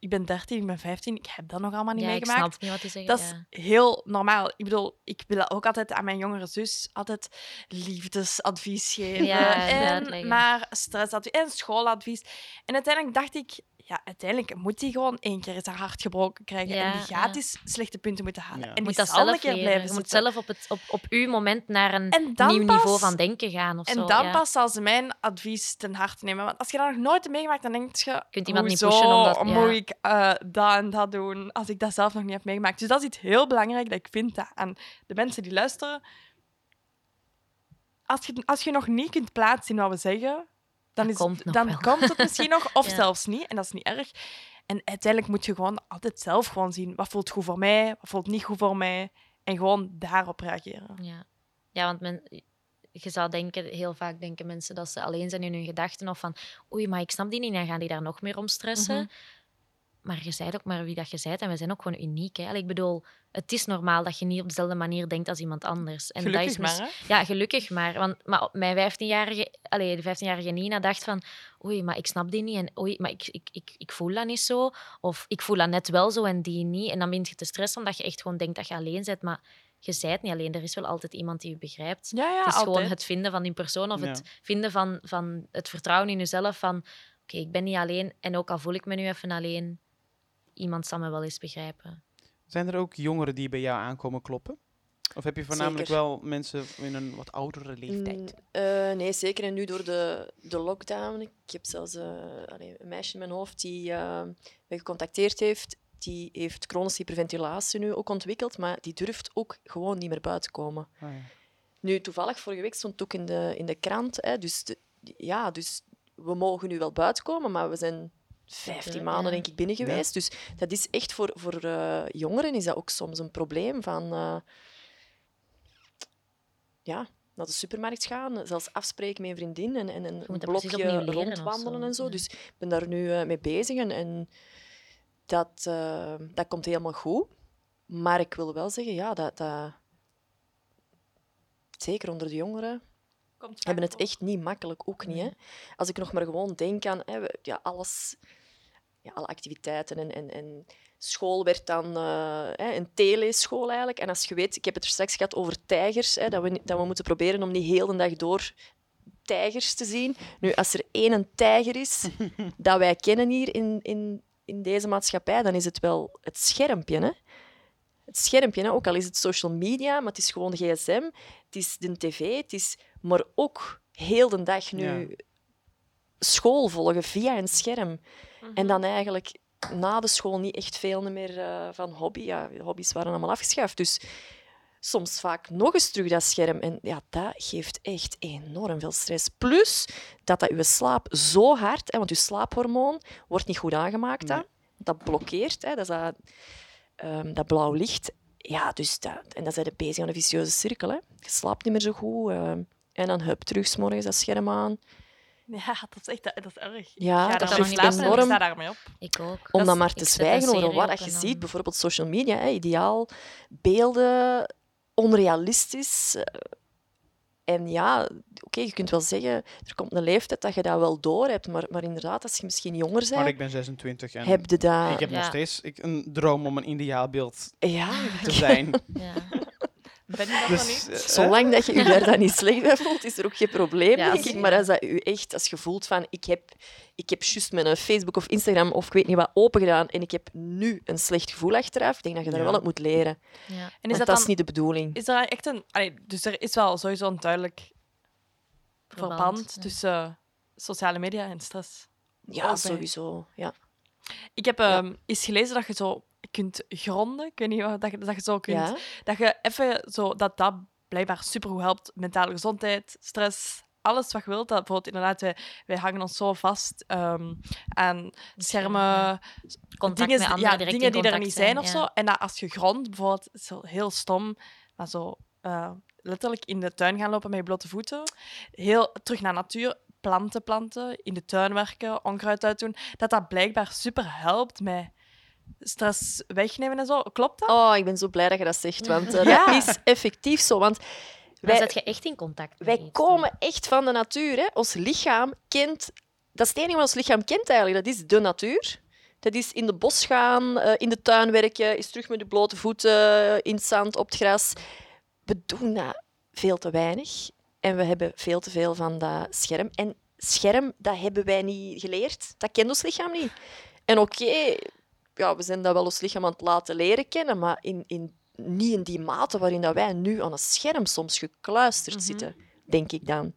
[SPEAKER 4] Ik ben 13, ik ben 15, ik heb dat nog allemaal niet
[SPEAKER 1] ja, ik
[SPEAKER 4] meegemaakt.
[SPEAKER 1] snap niet wat je zegt.
[SPEAKER 4] Dat is heel normaal. Ik bedoel, ik wil ook altijd aan mijn jongere zus altijd liefdesadvies geven.
[SPEAKER 1] Ja,
[SPEAKER 4] en maar stressadvies en schooladvies. En uiteindelijk dacht ik, ja, uiteindelijk moet die gewoon één keer eens haar hart gebroken krijgen.
[SPEAKER 1] Ja,
[SPEAKER 4] en die gaat
[SPEAKER 1] ja.
[SPEAKER 4] eens slechte punten moeten halen.
[SPEAKER 2] Ja.
[SPEAKER 4] En
[SPEAKER 1] Je moet
[SPEAKER 4] die
[SPEAKER 1] dat
[SPEAKER 4] zal een keer
[SPEAKER 1] leren.
[SPEAKER 4] blijven
[SPEAKER 1] Je moet zelf op, het, op, op uw moment naar een nieuw
[SPEAKER 4] pas-
[SPEAKER 1] niveau van denken gaan. Of
[SPEAKER 4] En
[SPEAKER 1] zo.
[SPEAKER 4] dan
[SPEAKER 1] ja.
[SPEAKER 4] pas zal ze mijn advies ten harte nemen. Want als je dat nog nooit hebt meegemaakt, dan denk je...
[SPEAKER 1] Kunt iemand niet
[SPEAKER 4] hoezo
[SPEAKER 1] pushen omdat- ja.
[SPEAKER 4] moet ik eh, dat en dat doen als ik dat zelf nog niet heb meegemaakt? Dus dat is iets heel belangrijk dat ik vind dat aan de mensen die luisteren. Als je, als je nog niet kunt plaatsen in wat we zeggen, dan, is, dan komt het misschien nog, of
[SPEAKER 1] Ja.
[SPEAKER 4] zelfs niet. En dat is niet erg. En uiteindelijk moet je gewoon altijd zelf gewoon zien wat voelt goed voor mij, wat voelt niet goed voor mij. En gewoon daarop reageren.
[SPEAKER 1] Ja, ja want men, je zou denken, heel vaak denken mensen dat ze alleen zijn in hun gedachten of van oei, maar ik snap die niet, dan gaan die daar nog meer om stressen.
[SPEAKER 4] Mhm.
[SPEAKER 1] Maar je zijt ook maar wie dat je zijt en we zijn ook gewoon uniek. Hè? Allee, ik bedoel, het is normaal dat je niet op dezelfde manier denkt als iemand anders. En
[SPEAKER 4] Gelukkig
[SPEAKER 1] dat is
[SPEAKER 4] maar, hè?
[SPEAKER 1] Ja, gelukkig maar. Want maar mijn 15-jarige, allee, de 15-jarige Nina dacht van oei, maar ik snap die niet en oei, maar ik, ik, ik, ik voel dat niet zo. Of ik voel dat net wel zo en die niet. En dan begint je te stressen omdat je echt gewoon denkt dat je alleen bent. Maar je zijt niet alleen. Er is wel altijd iemand die je begrijpt.
[SPEAKER 4] Ja, ja,
[SPEAKER 1] het is
[SPEAKER 4] altijd.
[SPEAKER 1] gewoon het vinden van die persoon of
[SPEAKER 2] Ja.
[SPEAKER 1] het vinden van, van het vertrouwen in jezelf. Van oké, ik ben niet alleen en ook al voel ik me nu even alleen, iemand zal me wel eens begrijpen.
[SPEAKER 2] Zijn er ook jongeren die bij jou aankomen kloppen? Of heb je voornamelijk
[SPEAKER 3] Zeker.
[SPEAKER 2] wel mensen in een wat oudere leeftijd?
[SPEAKER 3] Mm, eh, nee, zeker. En nu door de, de lockdown. Ik heb zelfs eh, allee, een meisje in mijn hoofd die eh, mij gecontacteerd heeft. Die heeft chronische hyperventilatie nu ook ontwikkeld, maar die durft ook gewoon niet meer buiten komen.
[SPEAKER 2] Ah, ja.
[SPEAKER 3] Nu, toevallig, vorige week stond het ook in de, in de krant. Hè, dus, de- ja, dus we mogen nu wel buiten komen, maar we zijn 15
[SPEAKER 1] Ja.
[SPEAKER 3] maanden denk ik binnen geweest. Dus dat is echt voor, voor eh, jongeren is dat ook soms een probleem van... eh, ja, naar de supermarkt gaan, zelfs afspreken met een vriendin en, en een blokje rondwandelen en zo.
[SPEAKER 1] Ja.
[SPEAKER 3] Dus ik ben daar nu eh, mee bezig en, en dat, dat komt helemaal goed. Maar ik wil wel zeggen, ja, dat, dat zeker onder de jongeren hebben het echt niet makkelijk, ook niet. Hè? Als ik nog maar gewoon denk aan hè, ja, alles, ja, alle activiteiten en, en, en school werd dan eh, hè, een theeleschool eigenlijk. En als je weet, ik heb het er straks gehad over tijgers, hè, dat, we, dat we moeten proberen om niet heel de dag door tijgers te zien. Nu, als er één een tijger is dat wij kennen hier in, in, in deze maatschappij, dan is het wel het schermpje. Hè? Het schermpje, hè? ook al is het social media, maar het is gewoon gsm, het is de tv, het is maar ook heel de dag nu
[SPEAKER 2] Ja.
[SPEAKER 3] school volgen via een scherm.
[SPEAKER 4] Mhm.
[SPEAKER 3] En dan eigenlijk na de school niet echt veel meer eh, van hobby. Ja, hobby's waren allemaal afgeschaft. Dus soms vaak nog eens terug dat scherm. En ja, dat geeft echt enorm veel stress. Plus dat dat je slaap zo hard, hè, want je slaaphormoon wordt niet goed aangemaakt.
[SPEAKER 2] Nee.
[SPEAKER 3] hè. Dat blokkeert, hè, dat, is dat, ehm, dat blauw licht. Ja, dus dat, en dan zijn je bezig aan een vicieuze cirkel. Hè. Je slaapt niet meer zo goed. ehm, en dan hup, terug 's morgens dat scherm aan.
[SPEAKER 4] Ja, dat is echt dat is erg.
[SPEAKER 3] Ja,
[SPEAKER 4] ik ga
[SPEAKER 3] dat
[SPEAKER 4] ik
[SPEAKER 3] enorm.
[SPEAKER 4] sta daarmee op.
[SPEAKER 1] Ik ook.
[SPEAKER 3] Om dan
[SPEAKER 4] is-
[SPEAKER 3] maar te
[SPEAKER 1] ik
[SPEAKER 3] zwijgen over wat je ziet. Bijvoorbeeld social media, hè, ideaal, beelden, onrealistisch. En ja, oké, je kunt wel zeggen, er komt een leeftijd dat je dat wel door hebt, maar, maar inderdaad, als je misschien jonger
[SPEAKER 2] Maar
[SPEAKER 3] bent,
[SPEAKER 2] ik ben 26 en
[SPEAKER 3] heb je dat...
[SPEAKER 2] ik heb nog steeds ik, een droom om een ideaalbeeld
[SPEAKER 3] Ja,
[SPEAKER 2] te zijn.
[SPEAKER 1] Ja.
[SPEAKER 4] ben je dat
[SPEAKER 2] Dus,
[SPEAKER 4] dan niet?
[SPEAKER 2] eh,
[SPEAKER 3] Zolang dat je je daar dan niet slecht bij voelt, is er ook geen probleem,
[SPEAKER 1] Ja,
[SPEAKER 3] denk ik.
[SPEAKER 1] zeker.
[SPEAKER 3] Maar als, dat u echt, als je voelt van, ik heb, ik heb juist mijn Facebook of Instagram of ik weet niet wat open gedaan en ik heb nu een slecht gevoel achteraf, ik denk dat je daar
[SPEAKER 2] Ja.
[SPEAKER 3] wel op moet leren.
[SPEAKER 1] Ja.
[SPEAKER 4] En
[SPEAKER 3] Want
[SPEAKER 4] is
[SPEAKER 3] dat,
[SPEAKER 4] dat dan...
[SPEAKER 3] is niet de bedoeling.
[SPEAKER 4] Is er echt een... Allee, dus er is wel sowieso een duidelijk verband,
[SPEAKER 1] ja.
[SPEAKER 4] tussen eh, sociale media en stress.
[SPEAKER 3] Ja, sowieso. Ja.
[SPEAKER 4] Ik heb ehm eens gelezen dat je zo kunt gronden. Ik weet niet wat dat je, dat je zo kunt.
[SPEAKER 3] Ja?
[SPEAKER 4] Dat je even zo dat dat blijkbaar supergoed helpt. Mentale gezondheid, stress, alles wat je wilt. Dat bijvoorbeeld inderdaad, wij, wij hangen ons zo vast ehm, aan schermen,
[SPEAKER 1] Contact
[SPEAKER 4] dingen,
[SPEAKER 1] met
[SPEAKER 4] ja, dingen
[SPEAKER 1] in
[SPEAKER 4] die er niet zijn of
[SPEAKER 1] ja.
[SPEAKER 4] zo. En dat als je grondt, bijvoorbeeld, is zo heel stom, maar zo eh, letterlijk in de tuin gaan lopen met je blote voeten. Heel terug naar natuur, planten planten, in de tuin werken, onkruid uitdoen. Dat dat blijkbaar super helpt met stress wegnemen en zo. Klopt dat?
[SPEAKER 3] Oh, ik ben zo blij dat je dat zegt, want eh,
[SPEAKER 4] Ja.
[SPEAKER 3] dat is effectief zo. Want
[SPEAKER 1] Dan
[SPEAKER 3] wij,
[SPEAKER 1] zet je echt in contact met
[SPEAKER 3] wij
[SPEAKER 1] iets,
[SPEAKER 3] komen echt van de natuur. Hè. Ons lichaam kent... Dat is het enige wat ons lichaam kent eigenlijk. Dat is de natuur. Dat is in de bos gaan, eh, in de tuin werken, is terug met de blote voeten in het zand, op het gras. We doen dat veel te weinig. En we hebben veel te veel van dat scherm. En scherm, dat hebben wij niet geleerd. Dat kent ons lichaam niet. En oké, ja, we zijn dat wel ons lichaam aan het laten leren kennen, maar in, in, niet in die mate waarin dat wij nu aan een scherm soms gekluisterd
[SPEAKER 4] Mhm.
[SPEAKER 3] zitten, denk ik dan.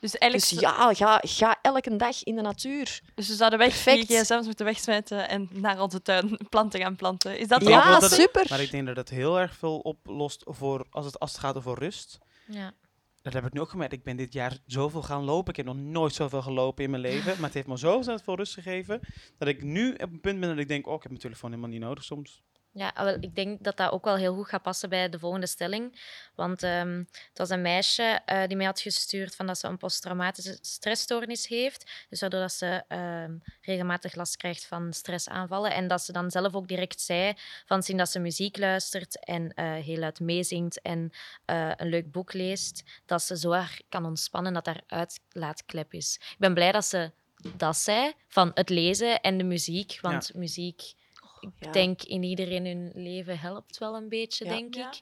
[SPEAKER 4] Dus eigenlijk
[SPEAKER 3] Dus ja, ga, ga elke dag in de natuur.
[SPEAKER 4] dus we zouden weg die
[SPEAKER 3] perfect.
[SPEAKER 4] gsm's moeten wegsmijten en naar onze tuin planten gaan planten. Is dat
[SPEAKER 3] Ja,
[SPEAKER 2] dat het-
[SPEAKER 3] super.
[SPEAKER 2] Maar ik denk dat het heel erg veel oplost voor als het, als het gaat over rust.
[SPEAKER 1] Ja.
[SPEAKER 2] Dat heb ik nu ook gemerkt. Ik ben dit jaar zoveel gaan lopen. Ik heb nog nooit zoveel gelopen in mijn leven. Maar het heeft me zo veel rust gegeven. Dat ik nu op een punt ben dat ik denk, oh, ik heb mijn telefoon helemaal niet nodig soms.
[SPEAKER 1] Ja, wel, ik denk dat dat ook wel heel goed gaat passen bij de volgende stelling. Want ehm, het was een meisje eh, die mij had gestuurd van dat ze een posttraumatische stressstoornis heeft. Dus waardoor dat ze ehm, regelmatig last krijgt van stressaanvallen. En dat ze dan zelf ook direct zei van zien dat ze muziek luistert en eh, heel luid meezingt en eh, een leuk boek leest, dat ze zo erg kan ontspannen dat daar uitlaatklep is. Ik ben blij dat ze dat zei, van het lezen en de muziek. Want muziek ik
[SPEAKER 3] Ja.
[SPEAKER 1] denk in iedereen hun leven helpt wel een beetje,
[SPEAKER 3] Ja.
[SPEAKER 1] denk
[SPEAKER 4] Ja.
[SPEAKER 1] ik.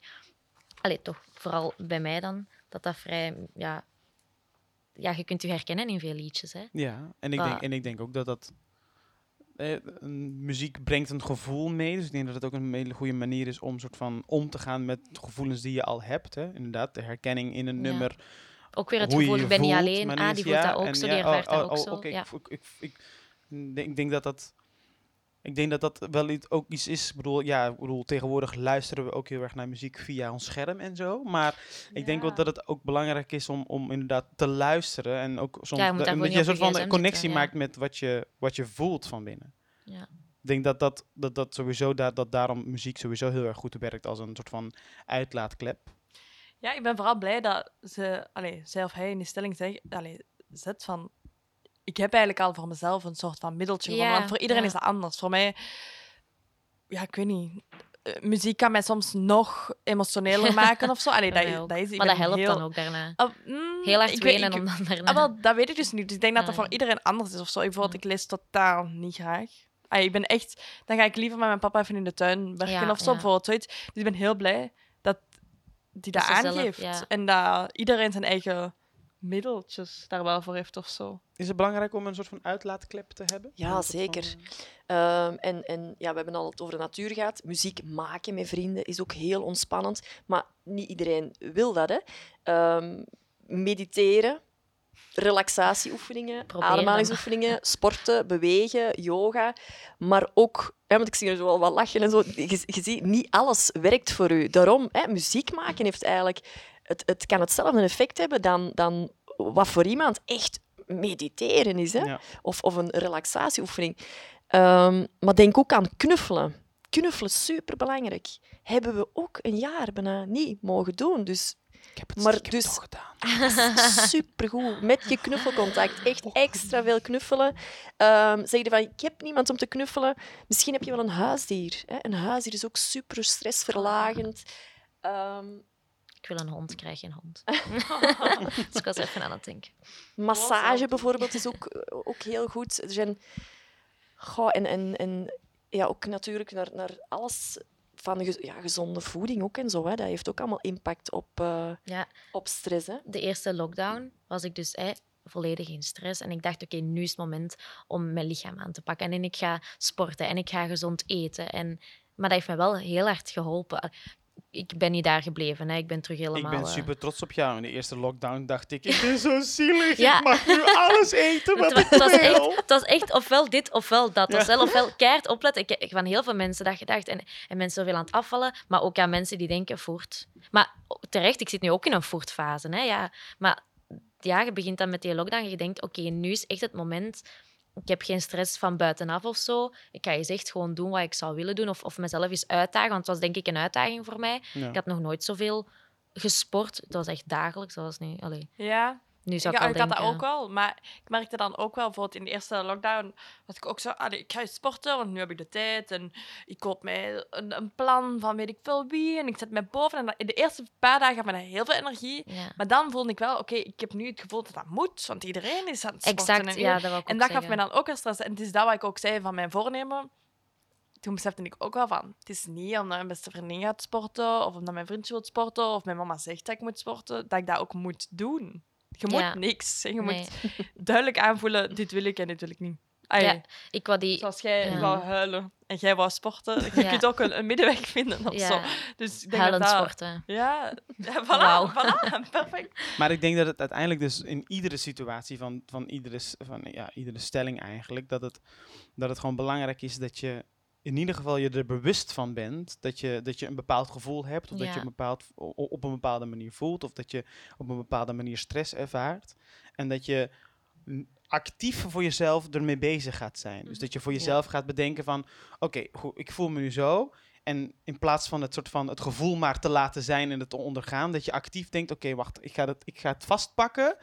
[SPEAKER 1] Allee, toch vooral bij mij dan, dat dat vrij, ja... Ja, je kunt je herkennen in veel liedjes, hè.
[SPEAKER 2] Ja, en ik,
[SPEAKER 1] Ah.
[SPEAKER 2] denk, en ik denk ook dat dat... eh, muziek brengt een gevoel mee. Dus ik denk dat het ook een hele goede manier is om soort van om te gaan met gevoelens die je al hebt. Hè. Inderdaad, de herkenning in een
[SPEAKER 1] Ja.
[SPEAKER 2] nummer.
[SPEAKER 1] Ook weer het
[SPEAKER 2] hoe je
[SPEAKER 1] gevoel,
[SPEAKER 2] je
[SPEAKER 1] ik ben niet alleen. Ah, die voelt
[SPEAKER 2] ja,
[SPEAKER 1] dat ook
[SPEAKER 2] en
[SPEAKER 1] zo,
[SPEAKER 2] ja,
[SPEAKER 1] die ervaart
[SPEAKER 2] oh,
[SPEAKER 1] dat
[SPEAKER 2] oh,
[SPEAKER 1] ook
[SPEAKER 2] oh,
[SPEAKER 1] zo.
[SPEAKER 2] oké,
[SPEAKER 1] ja.
[SPEAKER 2] ik, ik, ik, ik, denk- ik denk dat dat... Ik denk dat dat wel iets, ook iets is. Ik bedoel, ja, ik bedoel, tegenwoordig luisteren we ook heel erg naar muziek via ons scherm en zo. Maar ik denk wel dat het ook belangrijk is om, om inderdaad te luisteren. En ook soms
[SPEAKER 1] Ja,
[SPEAKER 2] dat, dat je een soort van een connectie maakt met wat je, wat je voelt van binnen.
[SPEAKER 1] Ja.
[SPEAKER 2] Ik denk dat dat, dat, dat sowieso daar, dat daarom muziek sowieso heel erg goed werkt als een soort van uitlaatklep.
[SPEAKER 4] Ja, ik ben vooral blij dat ze, allee, zij of hij in die stelling zeg, allee, zet van... Ik heb eigenlijk al voor mezelf een soort van middeltje gevonden.
[SPEAKER 1] Ja,
[SPEAKER 4] Want voor iedereen
[SPEAKER 1] ja.
[SPEAKER 4] is dat anders. Voor mij... Ja, ik weet niet. eh, muziek kan mij soms nog emotioneler maken of zo. Allee, dat, dat is, ik
[SPEAKER 1] Maar dat helpt
[SPEAKER 4] heel,
[SPEAKER 1] dan ook daarna.
[SPEAKER 4] Ah, mm,
[SPEAKER 1] Heel hard
[SPEAKER 4] weet-
[SPEAKER 1] wenen
[SPEAKER 4] ik-
[SPEAKER 1] om dan daarna...
[SPEAKER 4] Ah, wel, dat weet ik dus niet. Dus ik denk dat dat
[SPEAKER 1] Ah,
[SPEAKER 4] voor iedereen anders is of zo. Ik, bijvoorbeeld, ik lees totaal niet graag. Ik ben echt... Dan ga ik liever met mijn papa even in de tuin werken of zo, bijvoorbeeld. Zoiets. Dus ik ben heel blij dat die dat
[SPEAKER 1] Dat ze zelf,
[SPEAKER 4] aangeeft. En dat iedereen zijn eigen middeltjes daar wel voor heeft of zo.
[SPEAKER 2] Is het belangrijk om een soort van uitlaatklep te hebben?
[SPEAKER 3] Ja,
[SPEAKER 2] van,
[SPEAKER 3] zeker.
[SPEAKER 2] eh,
[SPEAKER 3] Ehm, en en ja, we hebben al het over de natuur gehad. Muziek maken met vrienden is ook heel ontspannend. Maar niet iedereen wil dat. Hè. Ehm, mediteren, relaxatieoefeningen,
[SPEAKER 1] Probeer dan.
[SPEAKER 3] ademhalingsoefeningen, sporten, bewegen, yoga. Maar ook, hè, want ik zie er zo wel wat lachen en zo. Je, je ziet, niet alles werkt voor u. Daarom, hè, muziek maken heeft eigenlijk... Het, het kan hetzelfde effect hebben dan, dan wat voor iemand echt mediteren is. Hè?
[SPEAKER 2] Ja.
[SPEAKER 3] Of, of een relaxatieoefening. Ehm, maar denk ook aan knuffelen. Knuffelen is superbelangrijk. Hebben we ook een jaar bijna niet mogen doen. Dus
[SPEAKER 2] Ik heb het
[SPEAKER 3] Maar dus-
[SPEAKER 2] toch gedaan.
[SPEAKER 3] supergoed. Met je knuffelcontact. Echt extra veel knuffelen. Ehm zeg je van, ik heb niemand om te knuffelen. Misschien heb je wel een huisdier. Hè? Een huisdier is ook super stressverlagend. Ehm,
[SPEAKER 1] Ik wil een hond, ik krijg geen hond. dus ik was even aan het denken.
[SPEAKER 3] Massage bijvoorbeeld is ook, ook heel goed. Er zijn... Goh, en, en, en ja, ook natuurlijk naar, naar alles van gez- ja, gezonde voeding ook en zo. Hè. Dat heeft ook allemaal impact op, eh,
[SPEAKER 1] Ja,
[SPEAKER 3] op stress. Hè.
[SPEAKER 1] de eerste lockdown was ik dus hè, volledig in stress. En ik dacht, oké, nu is het moment om mijn lichaam aan te pakken. En ik ga sporten en ik ga gezond eten. En, maar dat heeft me wel heel hard geholpen. Ik ben niet daar gebleven. Hè. Ik ben terug helemaal...
[SPEAKER 2] Ik ben
[SPEAKER 1] eh,
[SPEAKER 2] super trots op jou. In de eerste lockdown dacht ik, ik ben zo zielig.
[SPEAKER 1] Ja.
[SPEAKER 2] Ik mag nu alles eten wat
[SPEAKER 1] Het, wa-
[SPEAKER 2] ik
[SPEAKER 1] het was
[SPEAKER 2] wil.
[SPEAKER 1] echt, het was echt ofwel dit ofwel dat. Het was wel ofwel keihard opletten. Ik heb van heel veel mensen dat gedacht. En, en mensen zoveel aan het afvallen, maar ook aan mensen die denken voert. Maar terecht, ik zit nu ook in een voertfase. Hè, ja. Maar ja, je begint dan met die lockdown en je denkt, oké, nu is echt het moment. Ik heb geen stress van buitenaf of zo. Ik ga eens echt gewoon doen wat ik zou willen doen. Of, of mezelf eens uitdagen, want het was denk ik een uitdaging voor mij.
[SPEAKER 2] Ja.
[SPEAKER 1] Ik had nog nooit zoveel gesport. Het was echt dagelijks. Dat was niet... Allee,
[SPEAKER 4] Ja,
[SPEAKER 1] nu zou
[SPEAKER 4] ik,
[SPEAKER 1] ik,
[SPEAKER 4] ik had dat ook wel. Maar ik merkte dan ook wel, bijvoorbeeld in de eerste lockdown, dat ik ook zo, allee, ik ga sporten, want nu heb ik de tijd. En ik koop mij een, een plan van weet ik veel wie. En ik zet mij boven. En dat- in de eerste paar dagen me dat heel veel energie.
[SPEAKER 1] Ja.
[SPEAKER 4] Maar dan voelde ik wel, oké, ik heb nu het gevoel dat dat moet, want iedereen is aan het sporten.
[SPEAKER 1] Exact,
[SPEAKER 4] en
[SPEAKER 1] ja, dat ik
[SPEAKER 4] En dat gaf mij dan ook wel stress. En het is dat wat ik ook zei van mijn voornemen. Toen besefte ik ook wel van, het is niet omdat mijn beste vriendin gaat sporten, of omdat mijn vriendje wil sporten, of mijn mama zegt dat ik moet sporten, dat ik dat ook moet doen. Je moet
[SPEAKER 1] Ja.
[SPEAKER 4] niks. hè. Je
[SPEAKER 1] Nee.
[SPEAKER 4] moet duidelijk aanvoelen, dit wil ik en dit wil ik niet. Ai,
[SPEAKER 1] Ja, Ik wou die...
[SPEAKER 4] Zoals jij
[SPEAKER 1] Ja.
[SPEAKER 4] wou huilen en jij wou sporten. Je
[SPEAKER 1] Ja.
[SPEAKER 4] kunt ook een, een middenweg vinden of
[SPEAKER 1] Ja,
[SPEAKER 4] zo. Dus ik denk
[SPEAKER 1] huilend
[SPEAKER 4] dat dat...
[SPEAKER 1] sporten.
[SPEAKER 4] Ja, ja voilà,
[SPEAKER 1] Wauw.
[SPEAKER 4] voilà, perfect.
[SPEAKER 2] Maar ik denk dat het uiteindelijk dus in iedere situatie van, van, iedere, van ja, iedere stelling eigenlijk, dat het, dat het gewoon belangrijk is dat je in ieder geval je er bewust van bent dat je, dat je een bepaald gevoel hebt, of dat je een bepaald, op een bepaalde manier voelt, of dat je op een bepaalde manier stress ervaart. En dat je actief voor jezelf ermee bezig gaat zijn. Dus dat je voor
[SPEAKER 3] Ja.
[SPEAKER 2] jezelf gaat bedenken van, oké, ik voel me nu zo. En in plaats van het soort van het gevoel maar te laten zijn en het te ondergaan, dat je actief denkt, oké, wacht, ik ga, het, ik ga het vastpakken.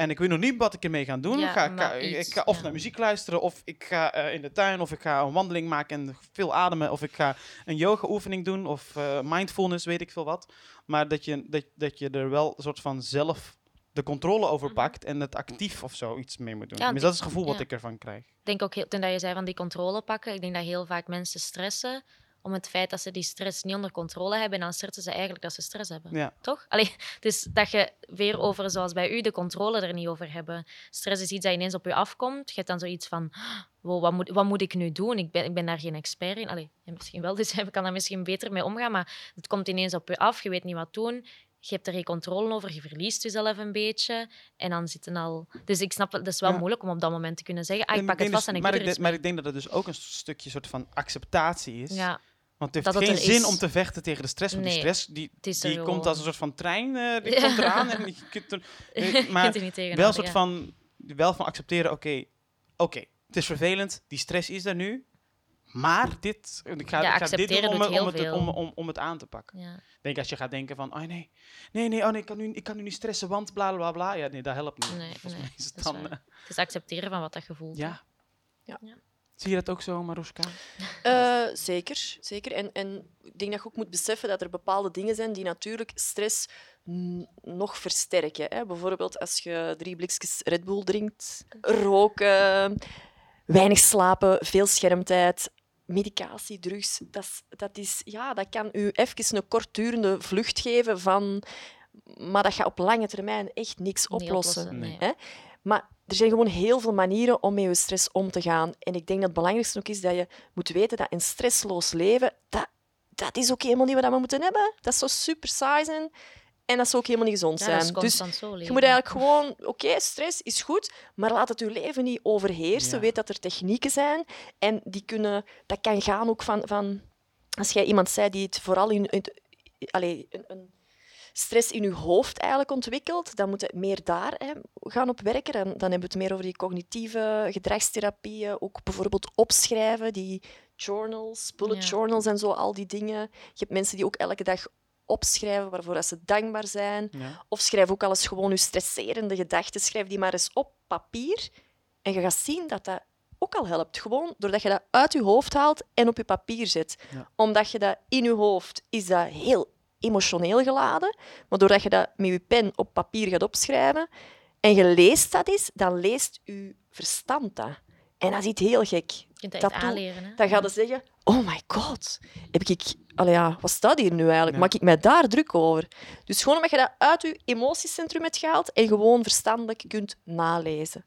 [SPEAKER 2] En ik weet nog niet wat ik ermee ga doen.
[SPEAKER 1] Ja,
[SPEAKER 2] ga, ik ga, ik of
[SPEAKER 1] ja.
[SPEAKER 2] naar muziek luisteren, of ik ga eh, in de tuin, of ik ga een wandeling maken en veel ademen, of ik ga een yoga-oefening doen, of eh, mindfulness, weet ik veel wat. Maar dat je, dat, dat je er wel een soort van zelf de controle over
[SPEAKER 1] Mhm.
[SPEAKER 2] pakt en het actief of zo iets mee moet doen.
[SPEAKER 1] Ja,
[SPEAKER 2] Tenminste, dat is het gevoel wat ik ervan krijg.
[SPEAKER 1] Ik denk ook heel, toen dat je zei van die controle pakken, ik denk dat heel vaak mensen stressen om het feit dat ze die stress niet onder controle hebben. En dan stressen ze eigenlijk dat ze stress hebben.
[SPEAKER 2] Ja.
[SPEAKER 1] Toch? Allee, dus dat je weer over, zoals bij u, de controle er niet over hebben. Stress is iets dat ineens op je afkomt. Je hebt dan zoiets van, wow, wat, moet, wat moet ik nu doen? Ik ben, ik ben daar geen expert in. Allee, misschien wel, dus ik kan daar misschien beter mee omgaan. Maar het komt ineens op je af, je weet niet wat doen. Je hebt er geen controle over, je verliest jezelf een beetje. En dan zitten al... Dus ik snap, het is wel
[SPEAKER 2] Ja.
[SPEAKER 1] moeilijk om op dat moment te kunnen zeggen, ah, ik pak het vast
[SPEAKER 2] dus-
[SPEAKER 1] en ik
[SPEAKER 2] maar
[SPEAKER 1] doe
[SPEAKER 2] ik, maar ik denk dat het dus ook een stukje soort van acceptatie is.
[SPEAKER 1] Ja,
[SPEAKER 2] Want het
[SPEAKER 1] Dat
[SPEAKER 2] heeft
[SPEAKER 1] het
[SPEAKER 2] geen zin
[SPEAKER 1] is.
[SPEAKER 2] om te vechten tegen de stress. Want die
[SPEAKER 1] Nee,
[SPEAKER 2] stress die,
[SPEAKER 1] is er
[SPEAKER 2] die komt
[SPEAKER 1] gewoon.
[SPEAKER 2] als een soort van trein. eh, die
[SPEAKER 1] Ja.
[SPEAKER 2] komt eraan. En je kunt er,
[SPEAKER 1] je
[SPEAKER 2] maar
[SPEAKER 1] kunt er niet tegen
[SPEAKER 2] wel een soort
[SPEAKER 1] ja.
[SPEAKER 2] van, wel van accepteren. Oké, oké, het is vervelend. Die stress is er nu. Maar dit, ik ga,
[SPEAKER 1] Ja,
[SPEAKER 2] ik ga dit doen
[SPEAKER 1] accepteren
[SPEAKER 2] om, om,
[SPEAKER 1] heel
[SPEAKER 2] het,
[SPEAKER 1] veel.
[SPEAKER 2] om, om, om het aan te pakken.
[SPEAKER 1] Ja.
[SPEAKER 2] Ik Denk als je gaat denken van, oh nee, nee, nee, oh nee, ik kan nu, ik kan nu niet stressen, want bla bla bla. Ja, nee, dat helpt niet.
[SPEAKER 1] Nee,
[SPEAKER 2] Volgens
[SPEAKER 1] nee,
[SPEAKER 2] mij is het
[SPEAKER 1] dat is
[SPEAKER 2] dan,
[SPEAKER 1] waar.
[SPEAKER 2] eh,
[SPEAKER 1] Het is accepteren van wat dat gevoel
[SPEAKER 2] ja.
[SPEAKER 3] Ja.
[SPEAKER 1] Ja.
[SPEAKER 2] Zie je dat ook zo, Maruska?
[SPEAKER 3] Eh, zeker, zeker. En, en ik denk dat je ook moet beseffen dat er bepaalde dingen zijn die natuurlijk stress nog versterken. Hè. Bijvoorbeeld als je drie blikjes Red Bull drinkt, roken, weinig slapen, veel schermtijd, medicatie, drugs. Dat, is, dat, is, ja, dat kan u even een kortdurende vlucht geven van... Maar dat gaat op lange termijn echt niks oplossen.
[SPEAKER 1] nee.
[SPEAKER 3] Hè? Maar er zijn gewoon heel veel manieren om met je stress om te gaan. En ik denk dat het belangrijkste ook is dat je moet weten dat een stressloos leven, dat, dat is ook helemaal niet wat we moeten hebben. Dat zou super saai zijn en dat zou ook helemaal niet gezond zijn. dus
[SPEAKER 1] zo
[SPEAKER 3] je moet eigenlijk gewoon, oké, stress is goed, maar laat het je leven niet overheersen.
[SPEAKER 2] Ja.
[SPEAKER 3] Weet dat er technieken zijn en die kunnen, dat kan gaan ook van, van als jij iemand zei die het vooral in, in allee, een, een stress in je hoofd eigenlijk ontwikkelt, dan moet je meer daar hè, gaan op werken. Dan, dan hebben we het meer over die cognitieve gedragstherapieën, ook bijvoorbeeld opschrijven, die journals, bullet
[SPEAKER 1] Ja.
[SPEAKER 3] journals en zo, al die dingen. Je hebt mensen die ook elke dag opschrijven waarvoor dat ze dankbaar zijn.
[SPEAKER 2] Ja.
[SPEAKER 3] Of schrijf ook al eens gewoon je stresserende gedachten. Schrijf die maar eens op papier. En je gaat zien dat dat ook al helpt. Gewoon doordat je dat uit je hoofd haalt en op je papier zet.
[SPEAKER 2] Ja.
[SPEAKER 3] Omdat je dat in je hoofd is dat heel emotioneel geladen. Maar doordat je dat met je pen op papier gaat opschrijven en je leest dat eens, dan leest je verstand dat. En dat is iets heel gek.
[SPEAKER 1] Je kunt dat aanleren. Hè?
[SPEAKER 3] Dan ga je zeggen, oh my god, heb ik allee, ja, wat staat hier nu eigenlijk?
[SPEAKER 2] Ja.
[SPEAKER 3] Maak ik mij daar druk over? Dus gewoon omdat je dat uit je emotiecentrum hebt gehaald en gewoon verstandelijk kunt nalezen.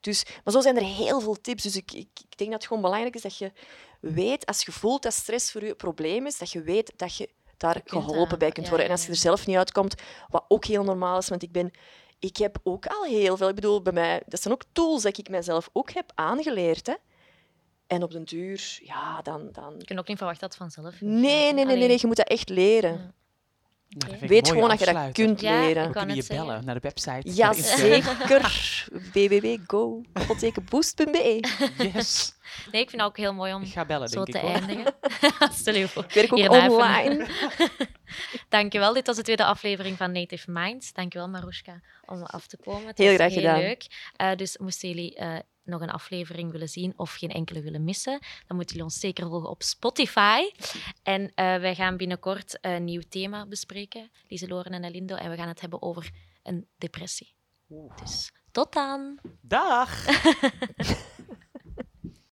[SPEAKER 3] Dus, maar zo zijn er heel veel tips. Dus ik, ik, ik denk dat het gewoon belangrijk is dat je weet, als je voelt dat stress voor je een probleem is, dat je weet dat je daar
[SPEAKER 1] Je kunt
[SPEAKER 3] geholpen bij kunt
[SPEAKER 1] ja,
[SPEAKER 3] worden. En
[SPEAKER 1] ja,
[SPEAKER 3] als je
[SPEAKER 1] ja.
[SPEAKER 3] er zelf niet uitkomt, wat ook heel normaal is, want ik ben... Ik heb ook al heel veel... Ik bedoel, bij mij... Dat zijn ook tools dat ik mijzelf ook heb aangeleerd, hè. En op den duur, ja, dan... dan...
[SPEAKER 1] Je kunt ook niet verwachten dat vanzelf
[SPEAKER 3] Nee, nee, nee, nee, nee, je moet dat echt leren.
[SPEAKER 1] Ja.
[SPEAKER 2] Nou,
[SPEAKER 3] Weet gewoon dat je dat kunt
[SPEAKER 1] Ja,
[SPEAKER 3] leren.
[SPEAKER 1] wou
[SPEAKER 2] kunnen je bellen naar de website.
[SPEAKER 3] Ja,
[SPEAKER 2] naar Instagram.
[SPEAKER 3] zeker. www.go-boost.be
[SPEAKER 2] Yes.
[SPEAKER 1] Nee, ik vind het ook heel mooi om
[SPEAKER 2] bellen,
[SPEAKER 1] zo te eindigen. Stel je voor.
[SPEAKER 3] Ik werk ook online.
[SPEAKER 1] Dankjewel. Dit was de tweede aflevering van Native Minds. Dankjewel, Marushka, om af te komen. Het
[SPEAKER 3] Heel graag
[SPEAKER 1] heel
[SPEAKER 3] gedaan.
[SPEAKER 1] leuk. Eh, dus moesten jullie eh, nog een aflevering willen zien of geen enkele willen missen, dan moeten jullie ons zeker volgen op Spotify. En eh, wij gaan binnenkort een nieuw thema bespreken, Lieseloren en Alindo. En we gaan het hebben over een depressie. Dus tot dan!
[SPEAKER 2] Dag.